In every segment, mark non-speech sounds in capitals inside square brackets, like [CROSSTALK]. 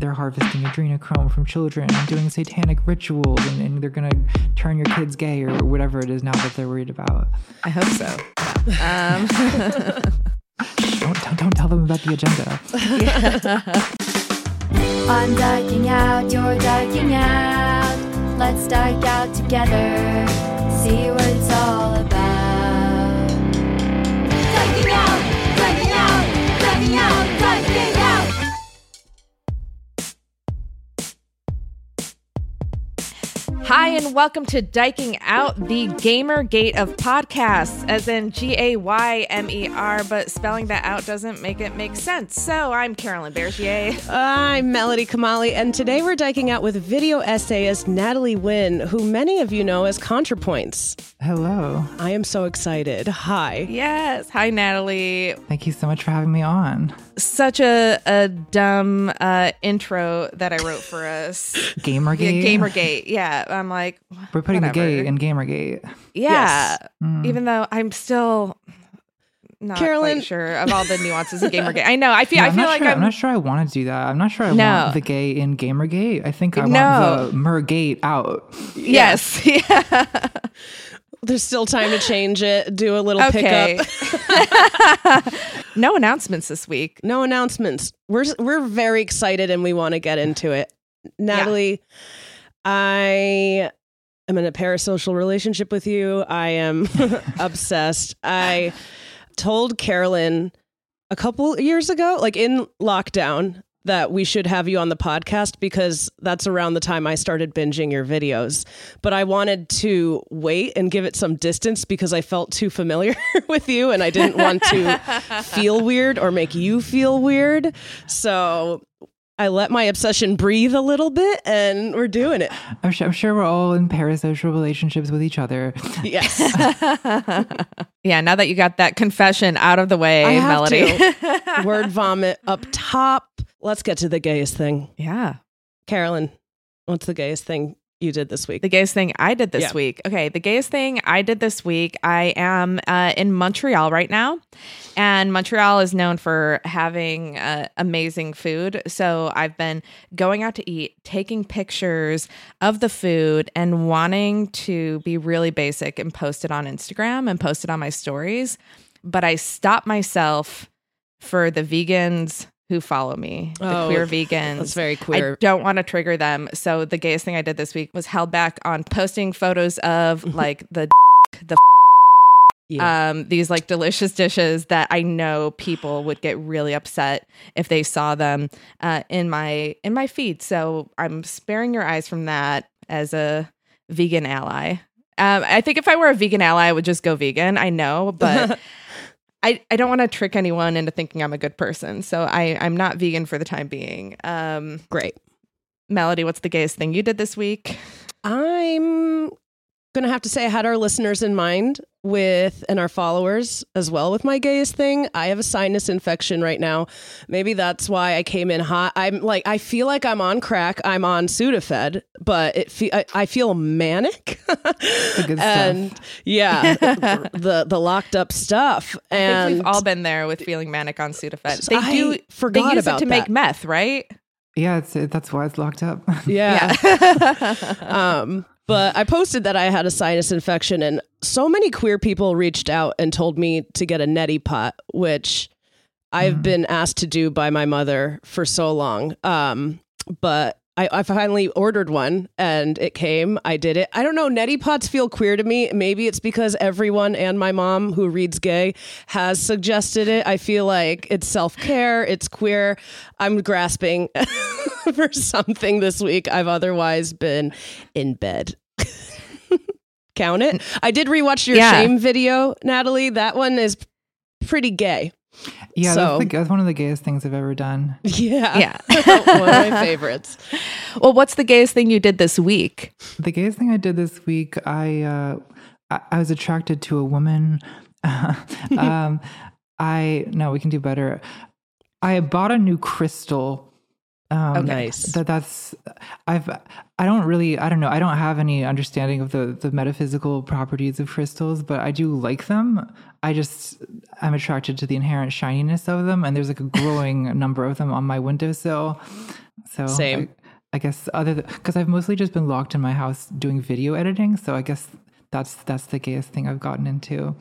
They're harvesting adrenochrome from children and doing satanic rituals and, and they're gonna turn your kids gay or whatever it is now that they're worried about. I hope so. Um. don't, don't, don't tell them about the agenda. [LAUGHS] I'm dyking out, you're dyking out. Let's dike out together. See what's all Hi, and welcome to Dyking Out, the Gamergate of podcasts, as in G A Y M E R, but spelling that out doesn't make it make sense. So I'm Carolyn Bergier. I'm Melody Kamali, and today we're diking out with video essayist Natalie Wynn, who many of you know as ContraPoints. Hello. I am so excited. Hi. Yes. Hi, Natalie. Thank you so much for having me on. Such a, a dumb uh, intro that I wrote for us. Gamergate. Yeah, Gamergate. Yeah. I'm like, We're putting whatever. the gate in Gamergate. Yeah. Mm. Even though I'm still not Carolyn- quite sure of all the nuances of Gamergate. I know. I feel. No, I I'm feel not like sure. I'm, I'm. not sure I want to do that. I'm not sure I No. want the gay in Gamergate. I think I No. want the Mergate out. Yes. [LAUGHS] Yeah. There's still time to change it, do a little Okay. pickup. [LAUGHS] [LAUGHS] no announcements this week. No announcements. We're we're very excited and we want to get into it. Natalie, I am in a parasocial relationship with you. I am [LAUGHS] [LAUGHS] obsessed. I told Carolyn a couple years ago, like in lockdown, that we should have you on the podcast because that's around the time I started binging your videos. But I wanted to wait and give it some distance because I felt too familiar [LAUGHS] with you and I didn't want to feel weird or make you feel weird. So I let my obsession breathe a little bit and we're doing it. I'm sure, I'm sure we're all in parasocial relationships with each other. Yes. [LAUGHS] yeah. Now that you got that confession out of the way, I Melody. [LAUGHS] Word vomit up top. Let's get to the gayest thing. yeah. Carolyn, what's the gayest thing you did this week. The gayest thing I did this Yeah. week. Okay, the gayest thing I did this week. I am uh, in Montreal right now, and Montreal is known for having uh, amazing food. So I've been going out to eat, taking pictures of the food, and wanting to be really basic and post it on Instagram and post it on my stories. But I stopped myself for the vegans who follow me, the Oh, queer vegans. That's very queer. I don't want to trigger them. So the gayest thing I did this week was held back on posting photos of [LAUGHS] like the [LAUGHS] the Yeah. [LAUGHS] um these like delicious dishes that I know people would get really upset if they saw them uh, in my in my feed. So I'm sparing your eyes from that as a vegan ally. Um, I think if I were a vegan ally, I would just go vegan. I know, but I, I don't want to trick anyone into thinking I'm a good person. So I, I'm not vegan for the time being. Um, Great. Melody, what's the gayest thing you did this week? I'm going to have to say I had our listeners in mind with and our followers as well with my gayest thing. I have a sinus infection right now. Maybe that's why I came in hot. I'm like I feel like I'm on crack. I'm on Sudafed, but it fe- I, I feel manic. [LAUGHS] The stuff. and yeah, [LAUGHS] the the locked up stuff. And we've all been there with feeling manic on Sudafed. They I do forgot they use about it to make meth, right? yeah, it's it, that's why it's locked up. yeah. Yeah. [LAUGHS] um, but I posted that I had a sinus infection, and so many queer people reached out and told me to get a neti pot, which I've been asked to do by my mother for so long. Um, but I, I finally ordered one and it came. I did it. I don't know. Neti pots feel queer to me. Maybe it's because everyone and my mom, who reads gay, has suggested it. I feel like it's self care. It's queer. I'm grasping [LAUGHS] for something this week. I've otherwise been in bed. [LAUGHS] Count it. I did rewatch your Yeah. shame video, Natalie. That one is pretty gay. yeah, So- that's, the, that's one of the gayest things I've ever done. [LAUGHS] Yeah. Yeah. [LAUGHS] one of my favorites. well, what's the gayest thing you did this week? The gayest thing I did this week, I uh, I, I was attracted to a woman. um, I no, we can do better. I bought a new crystal. Um, Okay. Nice. That that's I've I don't really I don't know I don't have any understanding of the the metaphysical properties of crystals, but I do like them. I just I'm attracted to the inherent shininess of them, and there's like a growing [LAUGHS] number of them on my windowsill. So Same. I, I guess other because I've mostly just been locked in my house doing video editing, so I guess that's that's the gayest thing I've gotten into.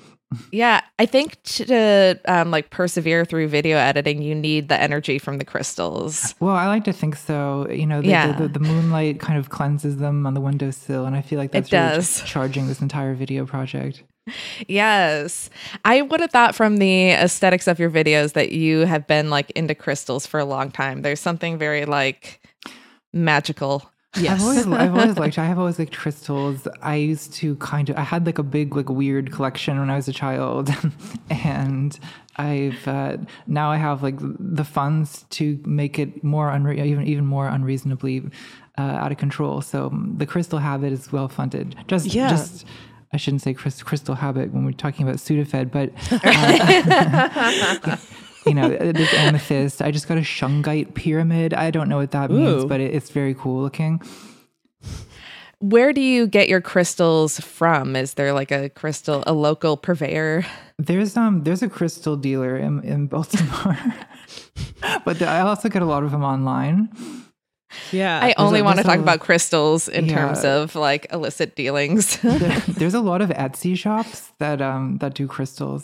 Yeah, I think to um, like persevere through video editing, you need the energy from the crystals. Well, I like to think so. You know, the, Yeah. the, the, the moonlight kind of cleanses them on the windowsill, and I feel like that's really does. charging this entire video project. Yes. I would have thought from the aesthetics of your videos that you have been like into crystals for a long time. There's something very like magical. I've always, I've always liked. I [LAUGHS] have always liked crystals. I used to kind of. I had like a big, like weird collection when I was a child, [LAUGHS] and I've uh, now I have like the funds to make it more unre- even even more unreasonably uh, out of control. So um, the crystal habit is well funded. Just Yeah. just. I shouldn't say crystal habit when we're talking about Sudafed, but uh, [LAUGHS] you know, this amethyst. I just got a shungite pyramid. I don't know what that means, but it, it's very cool looking. Where do you get your crystals from? Is there like a crystal, a local purveyor? There's um there's a crystal dealer in, in Baltimore, [LAUGHS] but the, I also get a lot of them online. Yeah. I only a- want to talk a- about crystals in Yeah. terms of like illicit dealings. There- [LAUGHS] there's a lot of Etsy shops that um that do crystals.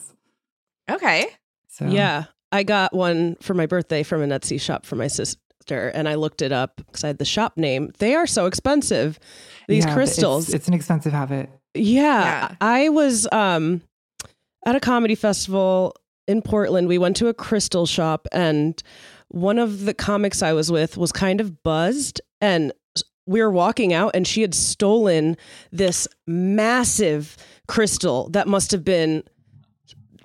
okay. So Yeah. I got one for my birthday from an Etsy shop for my sister, and I looked it up because I had the shop name. They are so expensive, these yeah, crystals. It's, it's an expensive habit. yeah, Yeah. I was um, at a comedy festival in Portland. We went to a crystal shop, and one of the comics I was with was kind of buzzed, and we were walking out, and she had stolen this massive crystal that must have been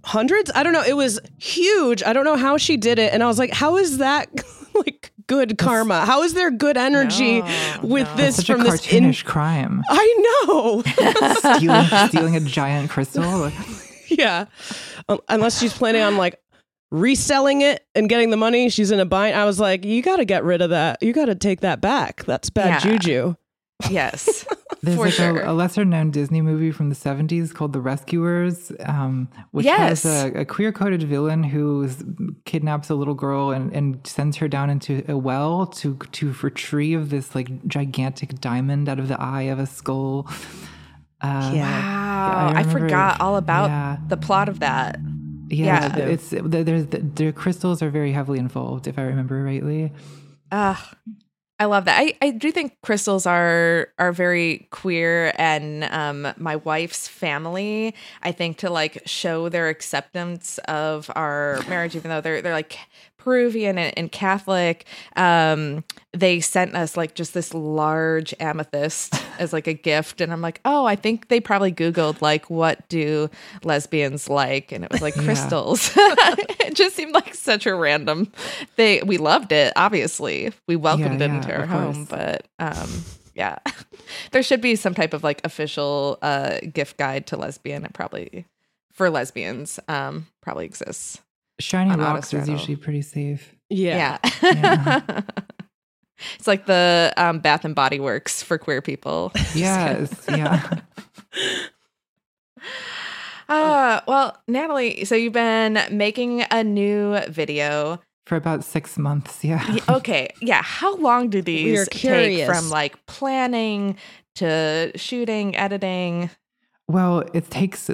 hundreds? I don't know. It was huge. I don't know how she did it. And i was like how is that [LAUGHS] like good karma? How is there good energy No, with no. this Such from a this in crime. i know. [LAUGHS] Stealing, stealing a giant crystal. [LAUGHS] yeah. Um, unless she's planning on like reselling it and getting the money she's in a bind. I was like you got to get rid of that. You got to take that back. That's bad Yeah. juju Yes. [LAUGHS] There's For like sure. a, a lesser known Disney movie from the 70s called The Rescuers, um, which Yes. has a, a queer coded villain who kidnaps a little girl and, and sends her down into a well to to retrieve this like gigantic diamond out of the eye of a skull. Uh, Wow. I, remember- forgot all about yeah. the plot of that. Yeah, Yeah. it's th- there's the, the crystals are very heavily involved, if I remember rightly. Ugh. I love that. I, I do think crystals are are very queer and um my wife's family, I think to like show their acceptance of our marriage, even though they're they're like Peruvian and, and Catholic, um, they sent us like just this large amethyst [LAUGHS] as like a gift. And I'm like, oh, I think they probably Googled like what do lesbians like? And it was like crystals. [LAUGHS] it just seemed like such a random they we loved it, obviously. We welcomed Yeah, it yeah, into our home, but um yeah. [LAUGHS] there should be some type of like official uh gift guide to lesbian. It probably for lesbians, um, probably exists. Shiny On rocks is usually pretty safe. Yeah. Yeah. [LAUGHS] [LAUGHS] it's like the um, Bath and Body Works for queer people. [LAUGHS] Yes, yeah. Uh, well, Natalie, so you've been making a new video. For about six months, yeah. Y- Okay, yeah. How long do these take from like planning to shooting, editing? Well, it takes.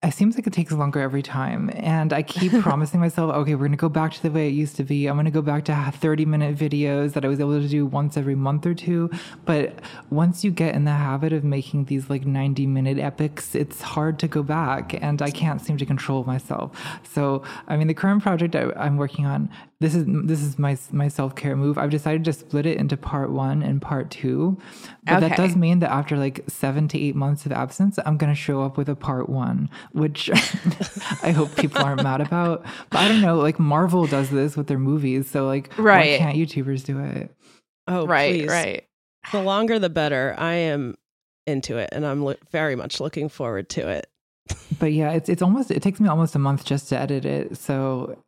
It seems like it takes longer every time, and I keep [LAUGHS] promising myself, okay, we're gonna go back to the way it used to be. I'm gonna go back to thirty-minute videos that I was able to do once every month or two. But once you get in the habit of making these like ninety-minute epics, it's hard to go back, and I can't seem to control myself. So, I mean, the current project I, I'm working on, this is this is my my self-care move. I've decided to split it into part one and part two, but that does mean that after like seven to eight months of absence, I'm going to show up with a part one, which [LAUGHS] I hope people aren't mad about. But I don't know, like Marvel does this with their movies. So, like, Right. why can't YouTubers do it? Oh, right, please. right. The longer the better. I am into it and I'm lo- very much looking forward to it. But yeah, it's, it's almost, it takes me almost a month just to edit it. So,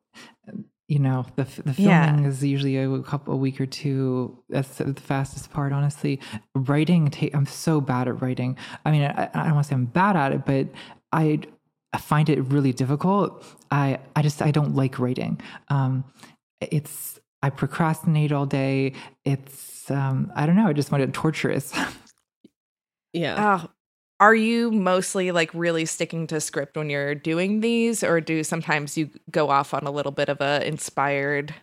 you know, the, f- the Yeah. filming is usually a couple, a week or two. That's the fastest part, honestly. Writing, ta- I'm so bad at writing. I mean, I, I don't want to say I'm bad at it, but I, I find it really difficult. I, I just, I don't like writing. Um, it's, I procrastinate all day. It's, um, I don't know. I just find it torturous. [LAUGHS] Yeah. Oh, are you mostly like really sticking to script when you're doing these, or do sometimes you go off on a little bit of a inspired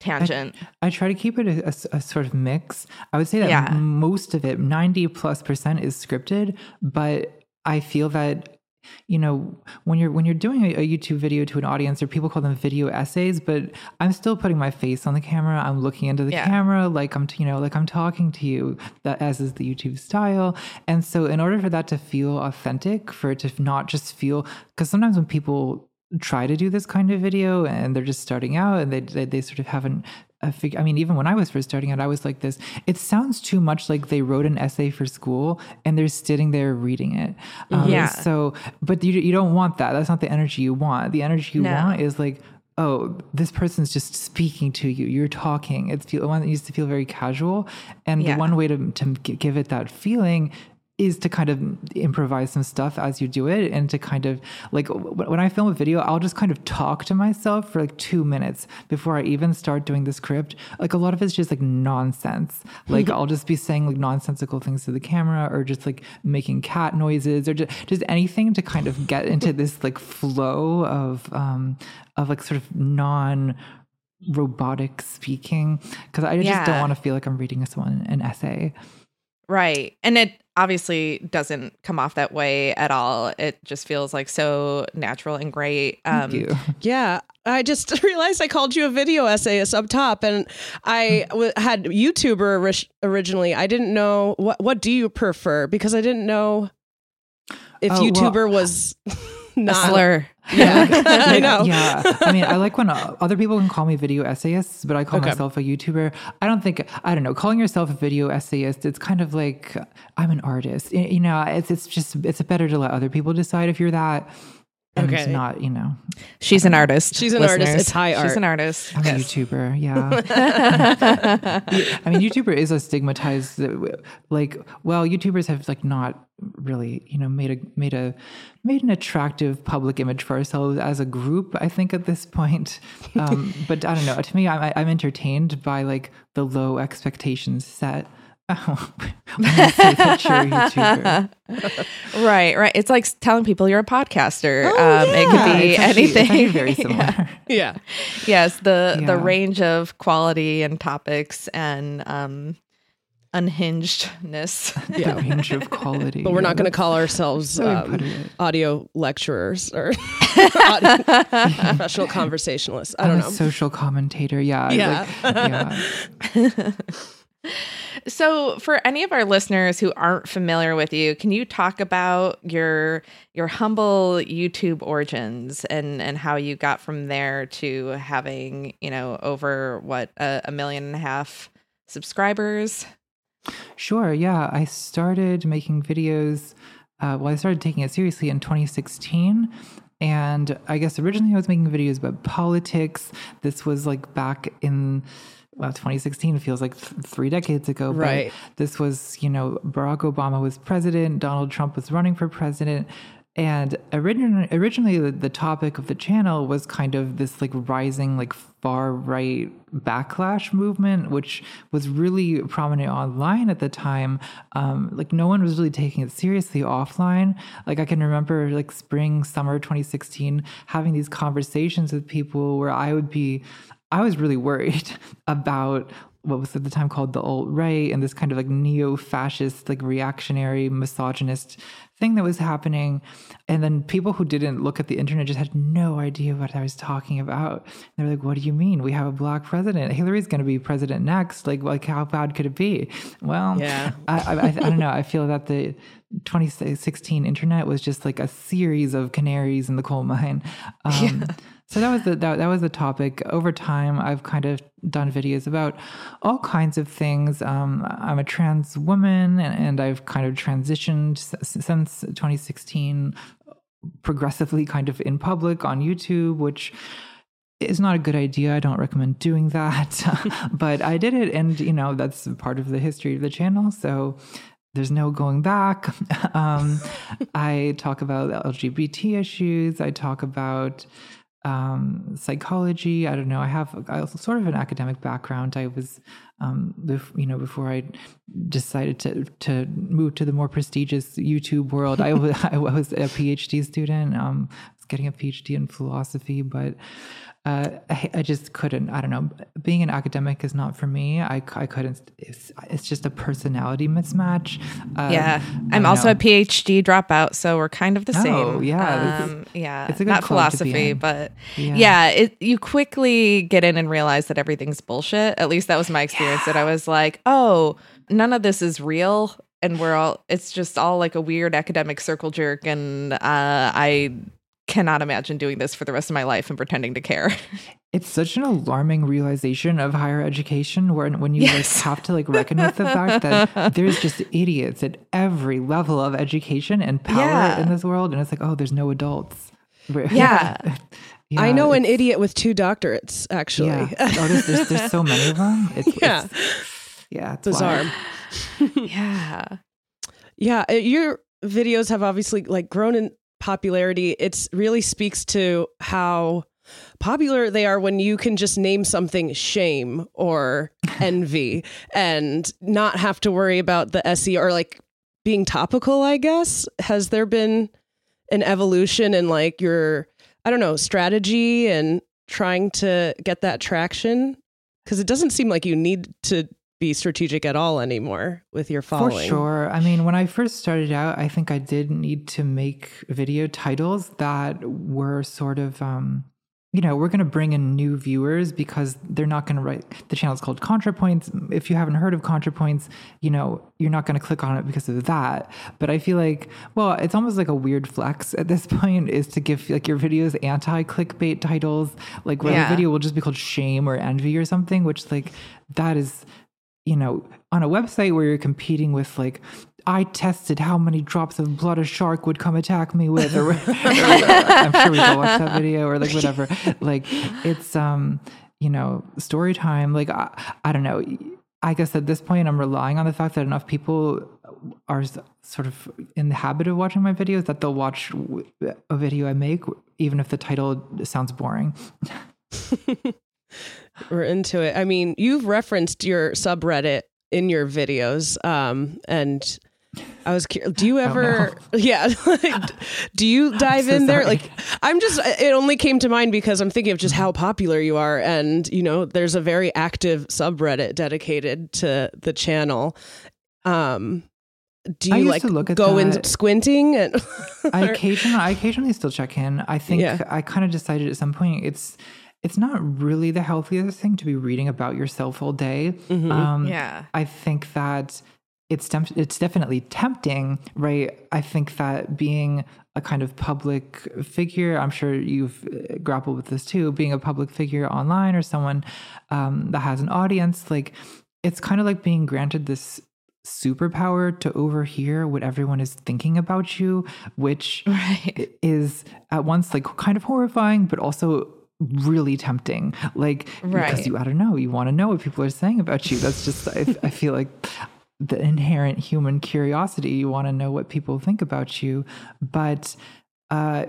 tangent? I try to keep it a, a- a sort of mix. I would say that Yeah. most of it, 90 plus percent is scripted, but I feel that you know when you're when you're doing a, YouTube video to an audience or people call them video essays, but I'm still putting my face on the camera. I'm looking into the Yeah. camera like I'm t- you know like I'm talking to you that as is the YouTube style. And so in order for that to feel authentic, for it to not just feel because sometimes when people try to do this kind of video and they're just starting out and they they, they sort of haven't uh, fig- I mean, even when I was first starting out, I was like this. It sounds too much like they wrote an essay for school and they're sitting there reading it. Um, Yeah. So, but you you don't want that. That's not the energy you want. The energy you No. want is like, oh, this person's just speaking to you. You're talking. It's feel, one that needs to feel very casual. And Yeah. the one way to to give it that feeling is to kind of improvise some stuff as you do it and to kind of like when I film a video, I'll just kind of talk to myself for like two minutes before I even start doing the script. Like a lot of it's just like nonsense. Like I'll just be saying like nonsensical things to the camera or just like making cat noises or just, just anything to kind of get into [LAUGHS] this like flow of, um, of like sort of non robotic speaking. Cause I just Yeah. don't want to feel like I'm reading someone an essay. Right. And it obviously doesn't come off that way at all. It just feels like so natural and great. Um, Thank you. [LAUGHS] Yeah. I just [LAUGHS] realized I called you a video essayist up top, and I w- had YouTuber ori- originally. I didn't know what what do you prefer because I didn't know if Oh, well- YouTuber was [LAUGHS] a slur. [LAUGHS] Yeah, [LAUGHS] I know. Yeah. I mean, I like when uh, other people can call me video essayists, but I call Okay. myself a YouTuber. I don't think, I don't know, calling yourself a video essayist, it's kind of like I'm an artist. You know, it's, it's just, it's better to let other people decide if you're that. And Okay. not you know She's an artist. She's an artist. It's high art. She's an artist. I'm a YouTuber, [LAUGHS] yeah. [LAUGHS] I mean, YouTuber is a stigmatized, like, well, YouTubers have like not really, you know, made a made a made an attractive public image for ourselves as a group. I think at this point, um, but I don't know. To me, I'm I'm entertained by like the low expectations set. When I say that you're a YouTuber. [LAUGHS] Right, right. It's like telling people you're a podcaster. Oh, um, It could be it's actually- anything. actually [LAUGHS] very [LAUGHS] similar. Yeah. yes, the the range of quality and topics and um, unhingedness. The range of quality. But we're not going to call ourselves um, audio lecturers or audio- professional conversationalists. I I'm don't a know. social commentator. Yeah. Yeah. Like, yeah. So, for any of our listeners who aren't familiar with you, can you talk about your your humble YouTube origins and and how you got from there to having you know over what a, a million and a half subscribers? Sure. Yeah. I started making videos. Uh, well, I started taking it seriously in 2016. And I guess originally I was making videos about politics. This was like back in, well, 2016 feels like th- three decades ago. but Right. This was, you know, Barack Obama was president, Donald Trump was running for president. And originally, originally the, the topic of the channel was kind of this like rising, like far right backlash movement, which was really prominent online at the time. Um, like no one was really taking it seriously offline. Like I can remember like spring, summer 2016, having these conversations with people where I would be, I was really worried [LAUGHS] about what was at the time called the alt right and this kind of like neo fascist, like reactionary, misogynist thing that was happening. And then people who didn't look at the internet just had no idea what I was talking about. They're like, "What do you mean? We have a black president. Hillary's going to be president next. Like, like how bad could it be?" Well, Yeah. I, I, I, I don't know. I feel that the 2016 internet was just like a series of canaries in the coal mine. [LAUGHS] Um, So that was the that, that was the topic. Over time, I've kind of done videos about all kinds of things. Um, I'm a trans woman, and, and I've kind of transitioned s- since 2016, progressively kind of in public on YouTube, which is not a good idea. I don't recommend doing that. [LAUGHS] but I did it, and you know that's part of the history of the channel. So there's no going back. [LAUGHS] um, I talk about LGBT issues. I talk about um, psychology. I don't know. I have sort of an academic background. I was, um, bef- you know, before I decided to to move to the more prestigious YouTube world, I was [LAUGHS] I was a PhD student. Um, I was getting a PhD in philosophy, but uh, I, I just couldn't. I don't know. Being an academic is not for me. I, I couldn't. It's, it's just a personality mismatch. Uh, Yeah, I'm also know. a PhD dropout, so we're kind of the same. Oh, same. yeah, um, yeah. it's a good not club to be philosophy, but Yeah. yeah, it, you quickly get in and realize that everything's bullshit. At least that was my experience. That I was like, oh, none of this is real, and we're all. It's just all like a weird academic circle jerk, and uh, I cannot imagine doing this for the rest of my life and pretending to care. [LAUGHS] It's such an alarming realization of higher education where when you Yes. like have to like reckon with the fact that [LAUGHS] there's just idiots at every level of education and power Yeah. in this world. And it's like, oh, there's no adults. Yeah. [LAUGHS] Yeah, I know an idiot with two doctorates, actually. Yeah. Oh, there's, there's, there's so many of them. It's, Yeah. It's, yeah. It's Bizarre. yeah, Yeah, uh, your videos have obviously like grown in popularity. It's really speaks to how popular they are when you can just name something shame or [LAUGHS] envy and not have to worry about the SE or like being topical, I guess. Has there been an evolution in like your I don't know, strategy and trying to get that traction? Cuz it doesn't seem like you need to be strategic at all anymore with your following. For sure. I mean, when I first started out, I think I did need to make video titles that were sort of, um, you know, we're going to bring in new viewers because they're not going to write. The channel's called ContraPoints. If you haven't heard of ContraPoints, you know, you're not going to click on it because of that. But I feel like, well, it's almost like a weird flex at this [LAUGHS] point is to give like your videos anti clickbait titles, like where Yeah. the video will just be called shame or envy or something, which like that is you know, on a website where you're competing with like I tested how many drops of blood a shark would come attack me with, or, [LAUGHS] or I'm sure we all watched that video, or like whatever. Like it's um, you know, story time. Like I, I don't know. I guess at this point, I'm relying on the fact that enough people are sort of in the habit of watching my videos that they'll watch a video I make, even if the title sounds boring. [LAUGHS] We're into it. I mean, you've referenced your subreddit in your videos, um, and I was curious. Do you ever? [LAUGHS] Yeah. like, do you [LAUGHS] dive so in there? sorry. Like, I'm just. It only came to mind because I'm thinking of just how popular you are, and you know, there's a very active subreddit dedicated to the channel. Um, do you like look at go in squinting and? I [LAUGHS] occasionally, I occasionally still check in. I think Yeah. I kind of decided at some point it's it's not really the healthiest thing to be reading about yourself all day. Mm-hmm. Um, Yeah. I think that it's temp- it's definitely tempting, right? I think that being a kind of public figure, I'm sure you've uh, grappled with this too, being a public figure online or someone um, that has an audience, like it's kind of like being granted this superpower to overhear what everyone is thinking about you, which [LAUGHS] Right. is at once like kind of horrifying, but also really tempting. Like Right. because you I don't know, you want to know what people are saying about you. That's just I, I feel like the inherent human curiosity. You want to know what people think about you, but uh,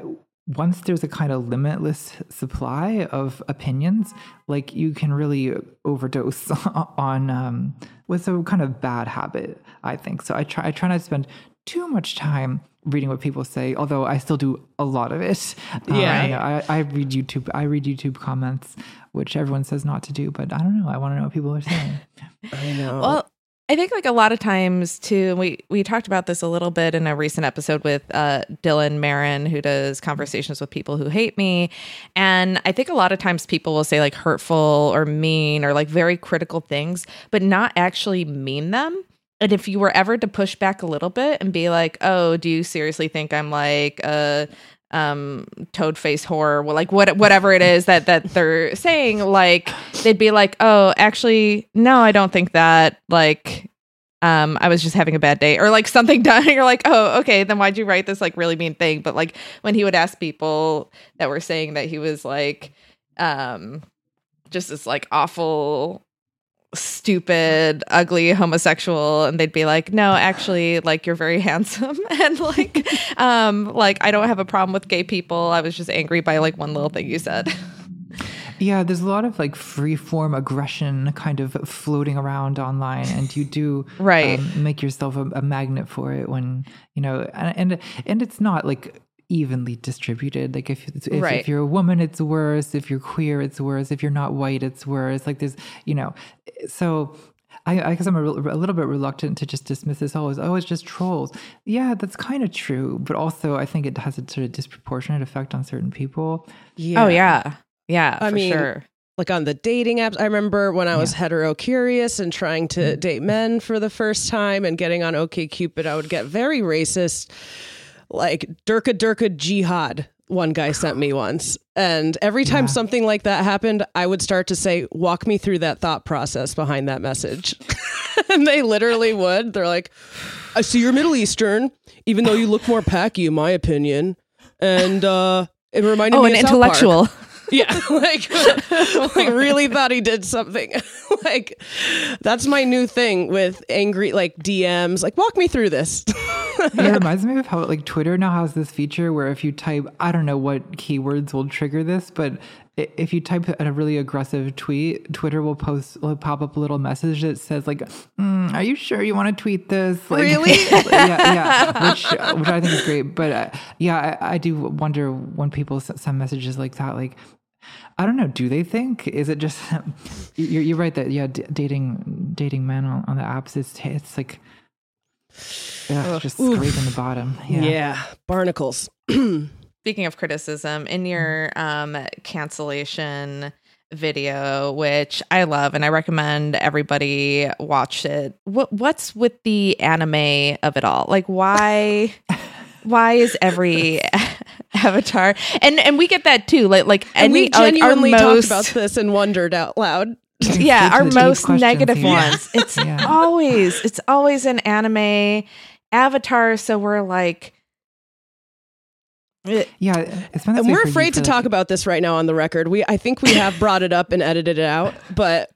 once there's a kind of limitless supply of opinions, like you can really overdose [LAUGHS] on um, with a kind of bad habit. I think so. I try. I try not to spend too much time reading what people say, although I still do a lot of it. Um, Yeah. you know, I, I read YouTube. I read YouTube comments, which everyone says not to do, but I don't know. I want to know what people are saying. [LAUGHS] I know. Well, I think like a lot of times too, we we talked about this a little bit in a recent episode with uh, Dylan Marron, who does conversations with people who hate me, and I think a lot of times people will say like hurtful or mean or like very critical things, but not actually mean them. And if you were ever to push back a little bit and be like, "Oh, do you seriously think I'm like a um toad face horror well, like what whatever it is that that they're saying like they'd be like oh actually no i don't think that. Like um i was just having a bad day. Or like something [LAUGHS] done. You're like oh okay then why'd you write this like really mean thing? But like when he would ask people that were saying that he was like um just this like awful stupid ugly homosexual and they'd be like no actually like you're very [LAUGHS] handsome. [LAUGHS] And like um like i don't have a problem with gay people. I was just angry by like one little thing you said. Yeah, there's a lot of like free form aggression kind of floating around online, and you do [LAUGHS] Right. um, make yourself a, a magnet for it when you know, and and, and it's not like evenly distributed. Like if if, Right. if you're a woman, it's worse. If you're queer, it's worse. If you're not white, it's worse. Like there's you know, so. I, I guess I'm a, a little bit reluctant to just dismiss this oh, all as oh it's just trolls. Yeah, that's kind of true, but also I think it has a sort of disproportionate effect on certain people. yeah. oh yeah yeah I for mean, sure like on the dating apps. I remember when I was hetero curious and trying to mm. date men for the first time and getting on OK Cupid, I would get very racist, like Durka Durka Jihad. One guy sent me once. And every time something like that happened, I would start to say, Walk me through that thought process behind that message. [LAUGHS] and they literally would. They're like, I see you're Middle Eastern, even though you look more packy, in my opinion. And uh, it reminded oh me an of South Park." intellectual [LAUGHS] Yeah, like, [LAUGHS] like really thought he did something. [LAUGHS] like that's my new thing with angry like DMs. Like walk me through this. it reminds me of how like Twitter now has this feature where if you type, I don't know what keywords will trigger this, but if you type a really aggressive tweet, Twitter will post will pop up a little message that says like, mm, "Are you sure you want to tweet this?" Like, Really? yeah, yeah. Which which I think is great, but uh, yeah, I, I do wonder when people send messages like that, like. I don't know. Do they think? Is it just [LAUGHS] you're, you're right that yeah, d- dating dating men on, on the apps it's it's like ugh, just scraping the bottom. Yeah. barnacles. [CLEARS THROAT] speaking of criticism in your um cancellation video which i love and i recommend everybody watch it what what's with the anime of it all like why [LAUGHS] why is every [LAUGHS] avatar and and we get that too like like And we any like, our genuinely most, talked about this and wondered out loud. yeah our most negative here. ones it's Yeah. always it's always an anime Avatar, so we're like. eh, Yeah, it's been And we're afraid to talk about this right now on the record. We I think we have brought it up and edited it out, but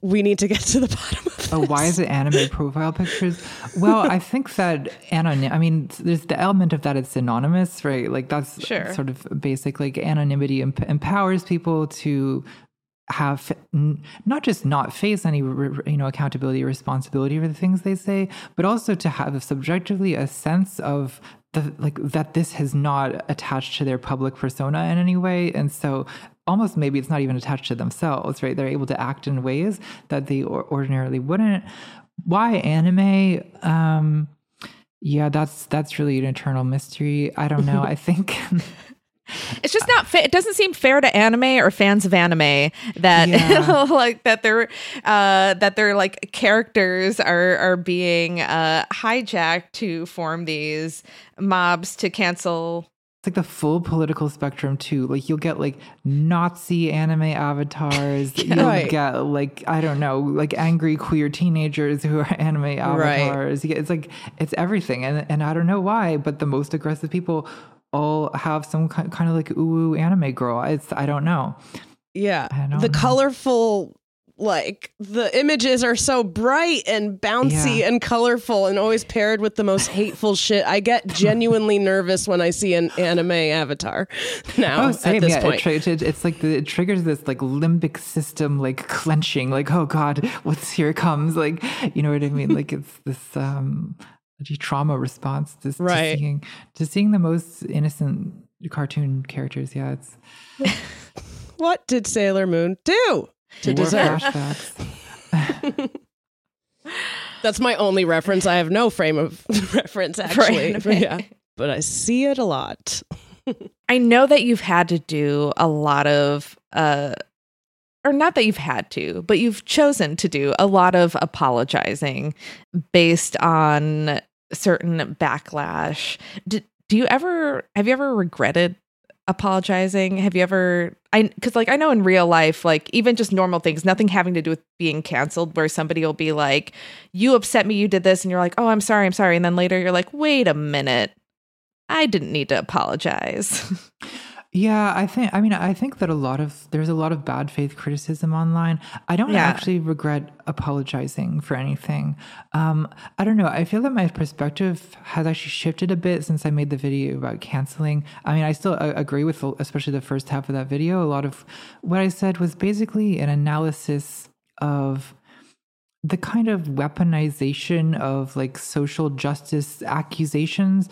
we need to get to the [LAUGHS] bottom of this. Oh, why is it anime profile pictures? Well, I think that anonym. I mean, there's the element of that it's anonymous, right? Like that's Sure. sort of basic. Like anonymity emp- empowers people to have n- not just not face any r- you know accountability or responsibility for the things they say, but also to have subjectively a sense of the like that this has not attached to their public persona in any way, and so almost maybe it's not even attached to themselves, right? They're able to act in ways that they or- ordinarily wouldn't. Why anime? Um, yeah, that's that's really an eternal mystery. I don't know. I think. [LAUGHS] It's just not fa- it doesn't seem fair to anime or fans of anime that Yeah. [LAUGHS] like that they're uh that their like characters are are being uh hijacked to form these mobs to cancel It's like the full political spectrum too. Like you'll get like Nazi anime avatars. [LAUGHS] You'll Right. get like I don't know, like angry queer teenagers who are [LAUGHS] anime avatars. Get, it's like it's everything, and and I don't know why, but the most aggressive people all have some kind kind of like ooh anime girl. It's I don't know. Yeah. I don't The know. colorful like the images are so bright and bouncy Yeah. and colorful and always paired with the most hateful shit. I get [LAUGHS] genuinely nervous when I see an anime avatar [LAUGHS] now Oh, same. at this yeah, point. It, it, it's like the, it triggers this like limbic system like clenching. Like, oh God, what's here comes? Like, you know what I mean? Like it's this um trauma response to, Right. to seeing to seeing the most innocent cartoon characters. Yeah, it's [LAUGHS] what did Sailor Moon do to more deserve? flashbacks. [LAUGHS] That's my only reference. I have no frame of [LAUGHS] reference actually. anime. [LAUGHS] But yeah. But I see it a lot. I know that you've had to do a lot of uh or not that you've had to, but you've chosen to do a lot of apologizing based on certain backlash. Do, do you ever have you ever regretted apologizing? Have you ever I cuz like I know in real life like even just normal things, nothing having to do with being canceled where somebody will be like you upset me, you did this and you're like, "Oh, I'm sorry, I'm sorry." And then later you're like, "Wait a minute. I didn't need to apologize." [LAUGHS] Yeah, I think. I mean, I think that a lot of there's a lot of bad faith criticism online. I don't Yeah. actually regret apologizing for anything. Um, I don't know. I feel that my perspective has actually shifted a bit since I made the video about canceling. I mean, I still uh, agree with, especially the first half of that video. A lot of what I said was basically an analysis of the kind of weaponization of like social justice accusations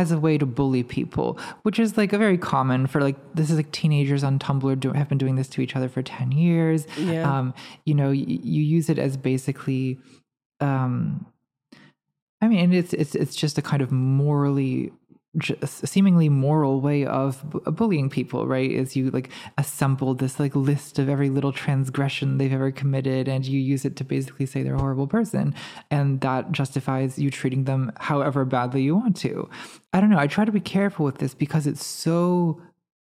as a way to bully people, which is like a very common for like this is like teenagers on Tumblr do, have been doing this to each other for ten years. Yeah. Um, you know, y- you use it as basically, um, I mean, it's it's it's just a kind of morally seemingly moral way of bu- bullying people right is you like assemble this like list of every little transgression they've ever committed and you use it to basically say they're a horrible person and that justifies you treating them however badly you want to i don't know i try to be careful with this because it's so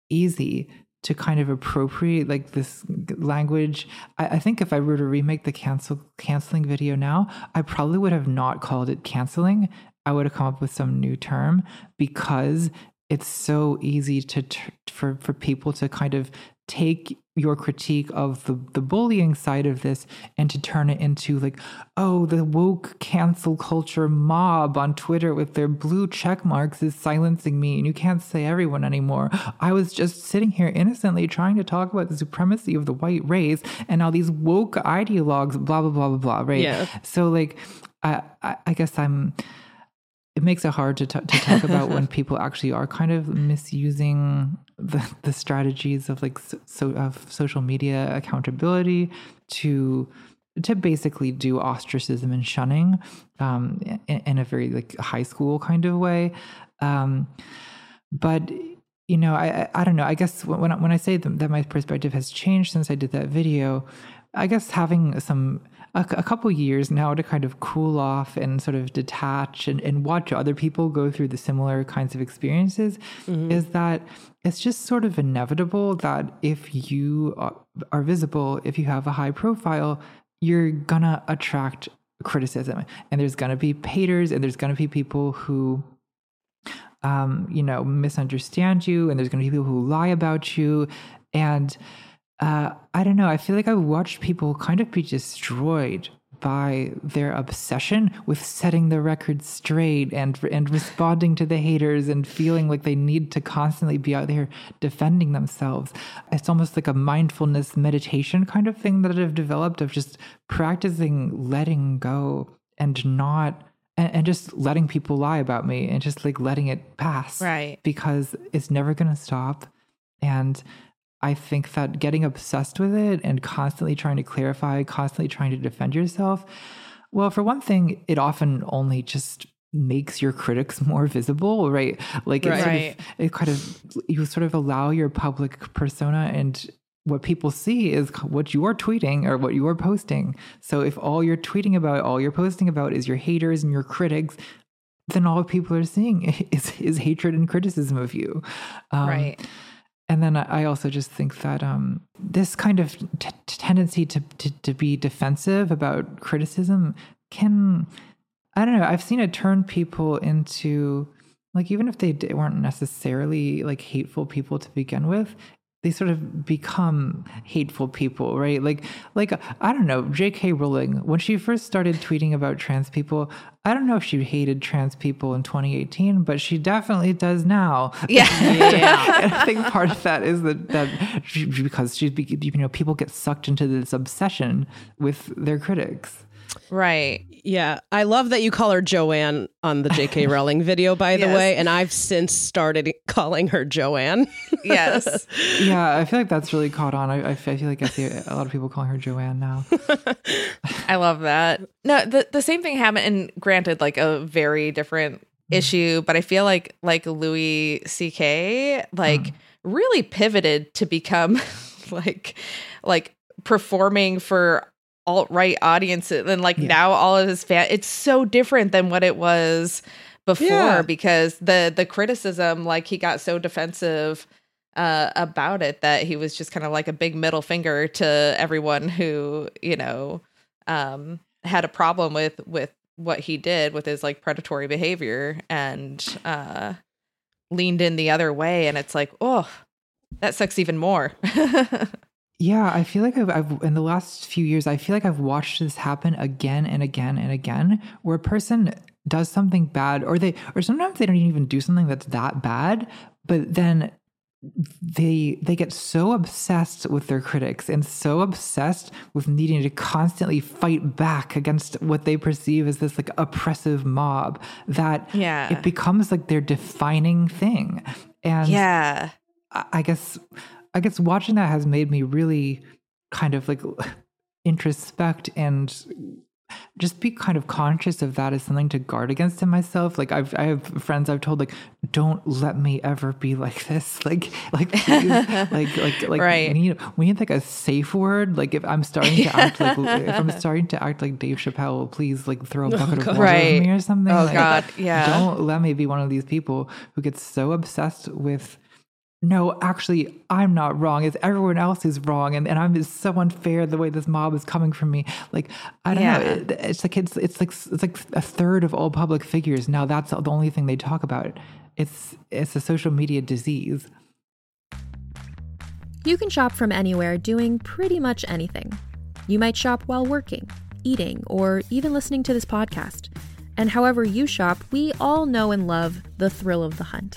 easy to kind of appropriate like this language. I, I think if I were to remake the cancel canceling video now, I probably would have not called it canceling. I would have come up with some new term because it's so easy to for for people to kind of take your critique of the the bullying side of this and to turn it into like oh the woke cancel culture mob on twitter with their blue check marks is silencing me and you can't say everyone anymore i was just sitting here innocently trying to talk about the supremacy of the white race and all these woke ideologues blah blah blah blah blah right Yeah. so like i i, I guess i'm it makes it hard to, t- to talk about when [LAUGHS] people actually are kind of misusing the, the strategies of like so, of social media accountability to to basically do ostracism and shunning um, in, in a very like high school kind of way. Um, but you know I, I don't know. I guess when I, when i say that my perspective has changed since i did that video i guess having some a, a couple years now to kind of cool off and sort of detach and, and watch other people go through the similar kinds of experiences is that it's just sort of inevitable that if you are, are visible if you have a high profile you're gonna attract criticism. And there's to be haters and there's to be people who um, you know misunderstand you and there's going to be people who lie about you. And uh, i don't know i feel like i watched people kind of be destroyed by their obsession with setting the record straight and and responding to the haters and feeling like they need to constantly be out there defending themselves. It's almost like a mindfulness meditation kind of thing that I've developed of just practicing letting go and not and, and just letting people lie about me and just like letting it pass. Right. Because it's never gonna stop. And I think that getting obsessed with it and constantly trying to clarify, constantly trying to defend yourself, well, for one thing, it often only just makes your critics [LAUGHS] more visible, right? Like it, Right. sort of, it kind of you sort of allow your public persona and what people see is what you are tweeting or what you are posting. So if all you're tweeting about, all you're posting about is your haters and your critics, then all people are seeing [LAUGHS] is is hatred and criticism of you. Um, right. And then I also just think that um, this kind of t- tendency to, to to be defensive about criticism can, I don't know. I've seen it turn people into like even if they weren't necessarily like hateful people to begin with. They sort of become hateful people, right? Like, like I don't know. J.K. Rowling, when she first started tweeting about trans people, I don't know if she hated trans people in 2018, but she definitely does now. Yeah. [LAUGHS] And I think part of that is that that she, because she's you know people get sucked into this obsession with their critics. Right. Yeah, I love that you call her Joanne on the J.K. [LAUGHS] Rowling video, by the Yes. way, and I've since started calling her Joanne. Yes. [LAUGHS] Yeah, I feel like that's really caught on. I, I feel like I see a lot of people calling her Joanne now. [LAUGHS] I love that. No, the the same thing happened and granted like a very different mm. issue, but I feel like like Louis CK like mm. really pivoted to become like like performing for alt right audiences and like Yeah. now all of his fan it's so different than what it was before Yeah. because the the criticism like he got so defensive uh, about it that he was just kind of like a big middle finger to everyone who you know um, had a problem with with what he did with his like predatory behavior and uh, leaned in the other way and it's like oh that sucks even more [LAUGHS] Yeah, I feel like I've, I've in the last few years, I feel like I've watched this happen again and again and again, where a person does something bad, or they, or sometimes they don't even do something that's that bad, but then they they get so obsessed with their critics and so obsessed with needing to constantly fight back against what they perceive as this like oppressive mob that Yeah. it becomes like their defining thing and yeah I I guess I guess watching that has made me really kind of like introspect and just be kind of conscious of that as something to guard against in myself. Like I've I have friends I've told like don't let me ever be like this. [LAUGHS] Like like please, like like [LAUGHS] like Right. we need we need like a safe word. Like if I'm starting to act like [LAUGHS] if I'm starting to act like Dave Chappelle, please like throw a oh, bucket of water Right. over me or something. Oh, Like, God. Yeah. Don't let me be one of these people who gets so obsessed with no, actually, I'm not wrong. It's everyone else who's wrong, and, and I'm it's so unfair the way this mob is coming from me. Like I don't know. It, it's like it's it's like it's like a third of all public figures now. That's the only thing they talk about. It's it's a social media disease. You can shop from anywhere doing pretty much anything. You might shop while working, eating, or even listening to this podcast. And however you shop, we all know and love the thrill of the hunt.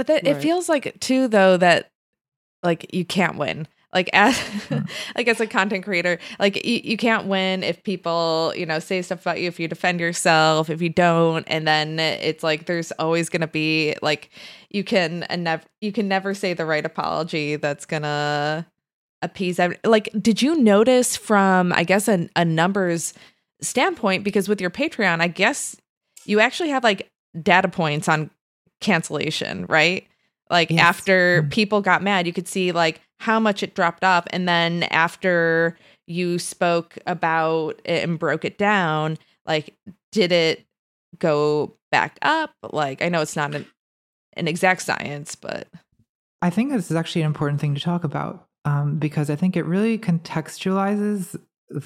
But that it feels like too though that like you can't win. Like as Hmm. [LAUGHS] like as a content creator, like you, you can't win if people, you know, say stuff about you, if you defend yourself, if you don't, and then it's like there's always gonna be like you can never you can never say the right apology that's gonna appease ev- like did you notice from I guess a, a numbers standpoint, because with your Patreon, I guess you actually have like data points on cancellation, right? Like Yes. after Mm. people got mad, you could see like how much it dropped off. And then after you spoke about it and broke it down, like did it go back up? Like I know it's not an, an exact science, but I think this is actually an important thing to talk about um, because I think it really contextualizes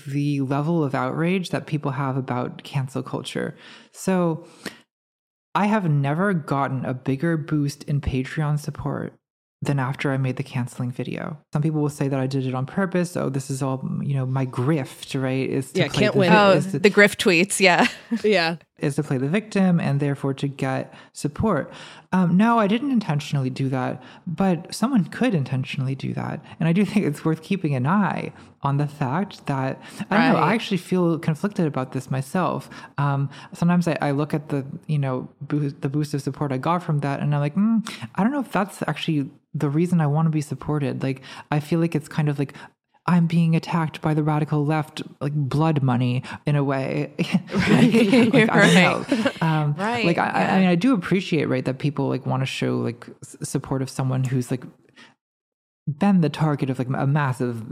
the level of outrage that people have about cancel culture. So I have never gotten a bigger boost in Patreon support than after I made the canceling video. Some people will say that I did it on purpose. Oh, this is all, you know, my grift, right? Is to Yeah, play can't the win. oh, is to- the grift tweets, yeah. Yeah. Is to play the victim and therefore to get support. Um, no, I didn't intentionally do that, but someone could intentionally do that. And I do think it's worth keeping an eye on the fact that I don't know. I actually feel conflicted about this myself. Um, sometimes I, I look at the you know boost, the boost of support I got from that, and I'm like, mm, I don't know if that's actually the reason I want to be supported. Like I feel like it's kind of like I'm being attacked by the radical left, like blood money in a way. [LAUGHS] like, I. [LAUGHS] Um, Right, Like I, yeah. I mean, I do appreciate right that people like want to show like support of someone who's like been the target of like a massive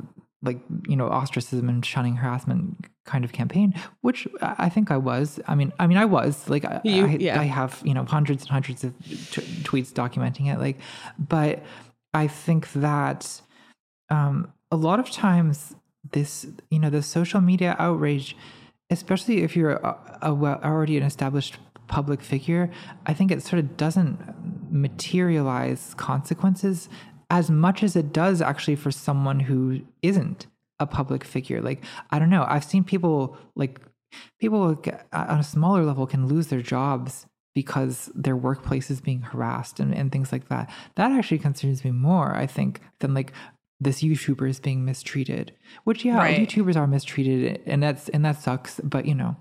like you know ostracism and shunning harassment kind of campaign which i think i was i mean i mean i was like I, You- I, yeah. I have you know hundreds and hundreds of t- tweets documenting it like but i think that um a lot of times this you know the social media outrage especially if you're a, a well, already an established public figure i think it sort of doesn't materialize consequences as much as it does actually for someone who isn't a public figure. Like i don't know i've seen people like people on a smaller level can lose their jobs because their workplace is being harassed and, and things like that. That actually concerns me more i think than like this youtuber is being mistreated which yeah Right. youtubers are mistreated and that's and that sucks but you know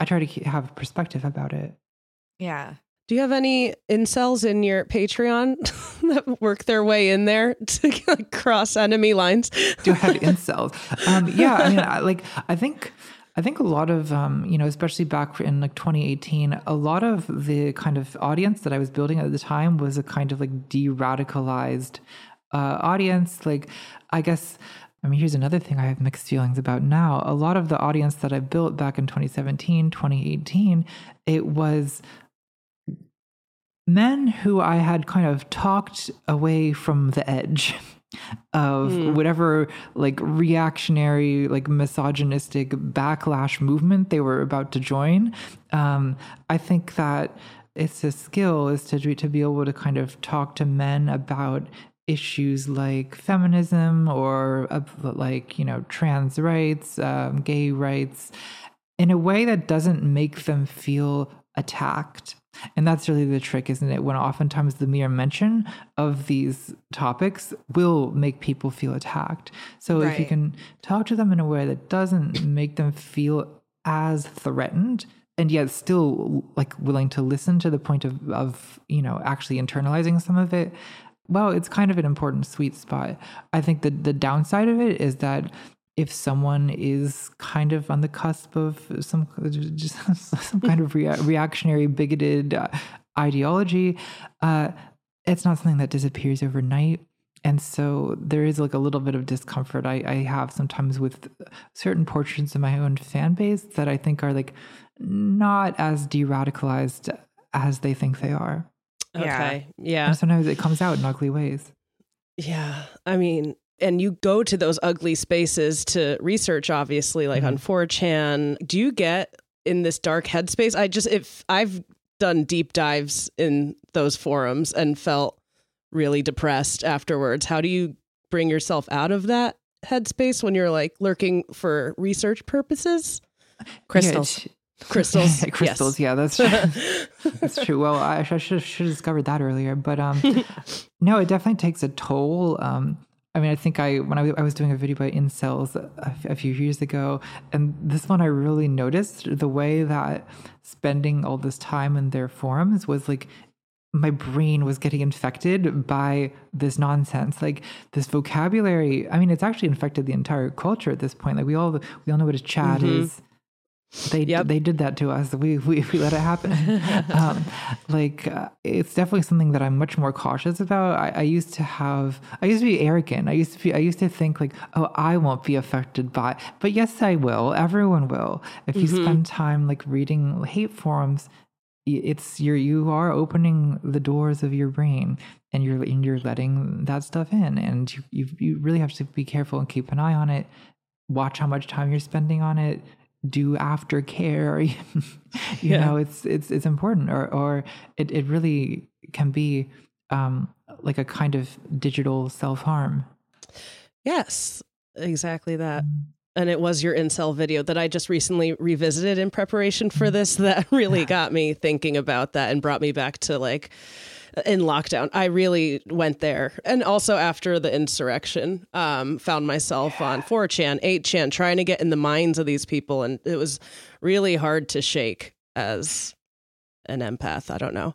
i try to keep, have perspective about it Yeah. Do you have any incels in your Patreon [LAUGHS] that work their way in there [LAUGHS] to like, cross enemy lines? [LAUGHS] do I have incels? Um, yeah, I mean, I, like I think I think a lot of um, you know, especially back in like 2018, a lot of the kind of audience that I was building at the time was a kind of like de-radicalized uh, audience. Like, I guess. I mean, here's another thing I have mixed feelings about now. A lot of the audience that I built back in 2017, 2018, it was men who I had kind of talked away from the edge [LAUGHS] of whatever like reactionary, like misogynistic backlash movement they were about to join. Um, I think that it's a skill is to to be able to kind of talk to men about issues like feminism or uh, like you know trans rights, um, gay rights, in a way that doesn't make them feel attacked. And that's really the trick, isn't it? When oftentimes the mere mention of these topics will make people feel attacked. So if you can talk to them in a way that doesn't make them feel as threatened and yet still like willing to listen to the point of, of you know actually internalizing some of it well it's kind of an important sweet spot i think that the downside of it is that if someone is kind of on the cusp of some just [LAUGHS] some kind of rea- reactionary bigoted uh, ideology uh, it's not something that disappears overnight and so there is like a little bit of discomfort I, I have sometimes with certain portions of my own fan base that I think are like not as de-radicalized as they think they are. Okay. Yeah. And sometimes it comes out in ugly ways. Yeah. I mean, and you go to those ugly spaces to research, obviously, like mm-hmm. on 4chan. Do you get in this dark headspace? I just, if I've done deep dives in those forums and felt really depressed afterwards, how do you bring yourself out of that headspace when you're like lurking for research purposes? Crystals. Yeah, Crystals. [LAUGHS] crystals. Yeah, that's true. [LAUGHS] that's true. Well, I, I should should have discovered that earlier, but um, no, it definitely takes a toll. Um, I mean, I think I when I was doing a video by incels a few years ago, and this one I really noticed the way that spending all this time in their forums was like my brain was getting infected by this nonsense like this vocabulary i mean it's actually infected the entire culture at this point like we all we all know what a chat is they Yep. they did that to us. We we, we let it happen. [LAUGHS] Um, like uh, it's definitely something that i'm much more cautious about. I, I used to have i used to be arrogant. I used to be i used to think like oh i won't be affected by but yes i will. Everyone will. If you spend time like reading hate forums it's you're you are opening the doors of your brain and you're and you're letting that stuff in and you you, you really have to be careful and keep an eye on it. Watch how much time you're spending on it do aftercare [LAUGHS] you Yeah. know it's it's it's important or or it, it really can be um like a kind of digital self-harm Yes, exactly that. And it was your incel video that I just recently revisited in preparation for this that [LAUGHS] really got me thinking about that and brought me back to like in lockdown. I really went there. And also after the insurrection, um, found myself on 4chan, 8chan, trying to get in the minds of these people. And it was really hard to shake as an empath. I don't know.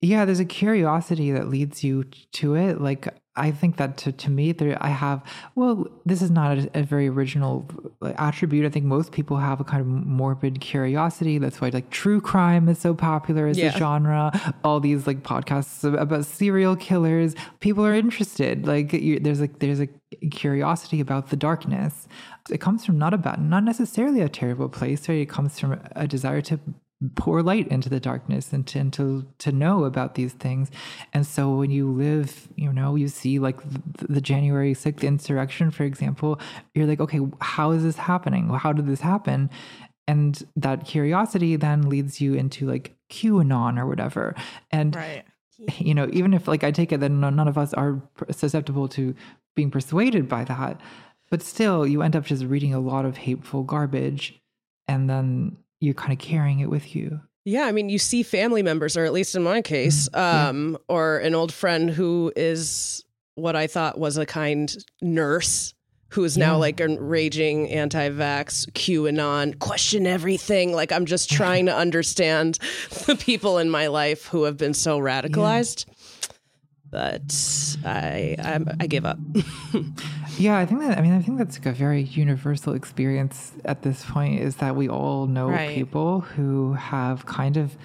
Yeah, there's a curiosity that leads you to it. Like I think that to, to me, there I have. Well, this is not a, a very original attribute. I think most people have a kind of morbid curiosity. That's why like true crime is so popular as Yeah. a genre. All these like podcasts about serial killers, people are interested. Like you, there's like there's a curiosity about the darkness. It comes from not a bad, not necessarily a terrible place. Right? It comes from a desire to pour light into the darkness and to, and to to know about these things. And so when you live you know you see like the, the january 6th insurrection for example you're like okay how is this happening? How did this happen? And that curiosity then leads you into like qanon or whatever. And Right. [LAUGHS] you know even if like i take it that none of us are susceptible to being persuaded by that but still you end up just reading a lot of hateful garbage. And then you're kind of carrying it with you Yeah, I mean, you see family members, or at least in my case, um, or an old friend who is what I thought was a kind nurse who is now Yeah. like a raging anti-vax QAnon, question everything. Like I'm just trying to understand [LAUGHS] the people in my life who have been so radicalized. But I, I I give up. [LAUGHS] yeah i think that i mean i think that's like a very universal experience at this point is that we all know Right. people who have kind of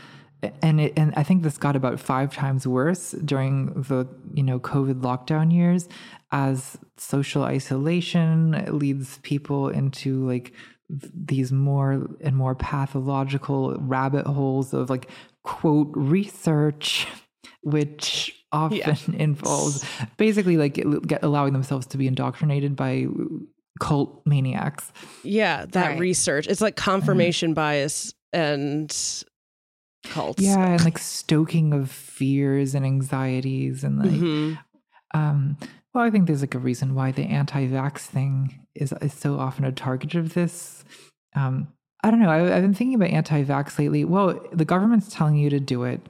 and it, and I think this got about five times worse during the you know COVID lockdown years, as social isolation leads people into like these more and more pathological rabbit holes of like quote research, [LAUGHS] which often [LAUGHS] involves basically like get, allowing themselves to be indoctrinated by cult maniacs. yeah, that Right. research. It's like confirmation bias and cults. Yeah, and like [LAUGHS] stoking of fears and anxieties and like Mhm. um well, I think there's like a reason why the anti-vax thing is is so often a target of this. Um I don't know. I, I've been thinking about anti-vax lately. Well, the government's telling you to do it.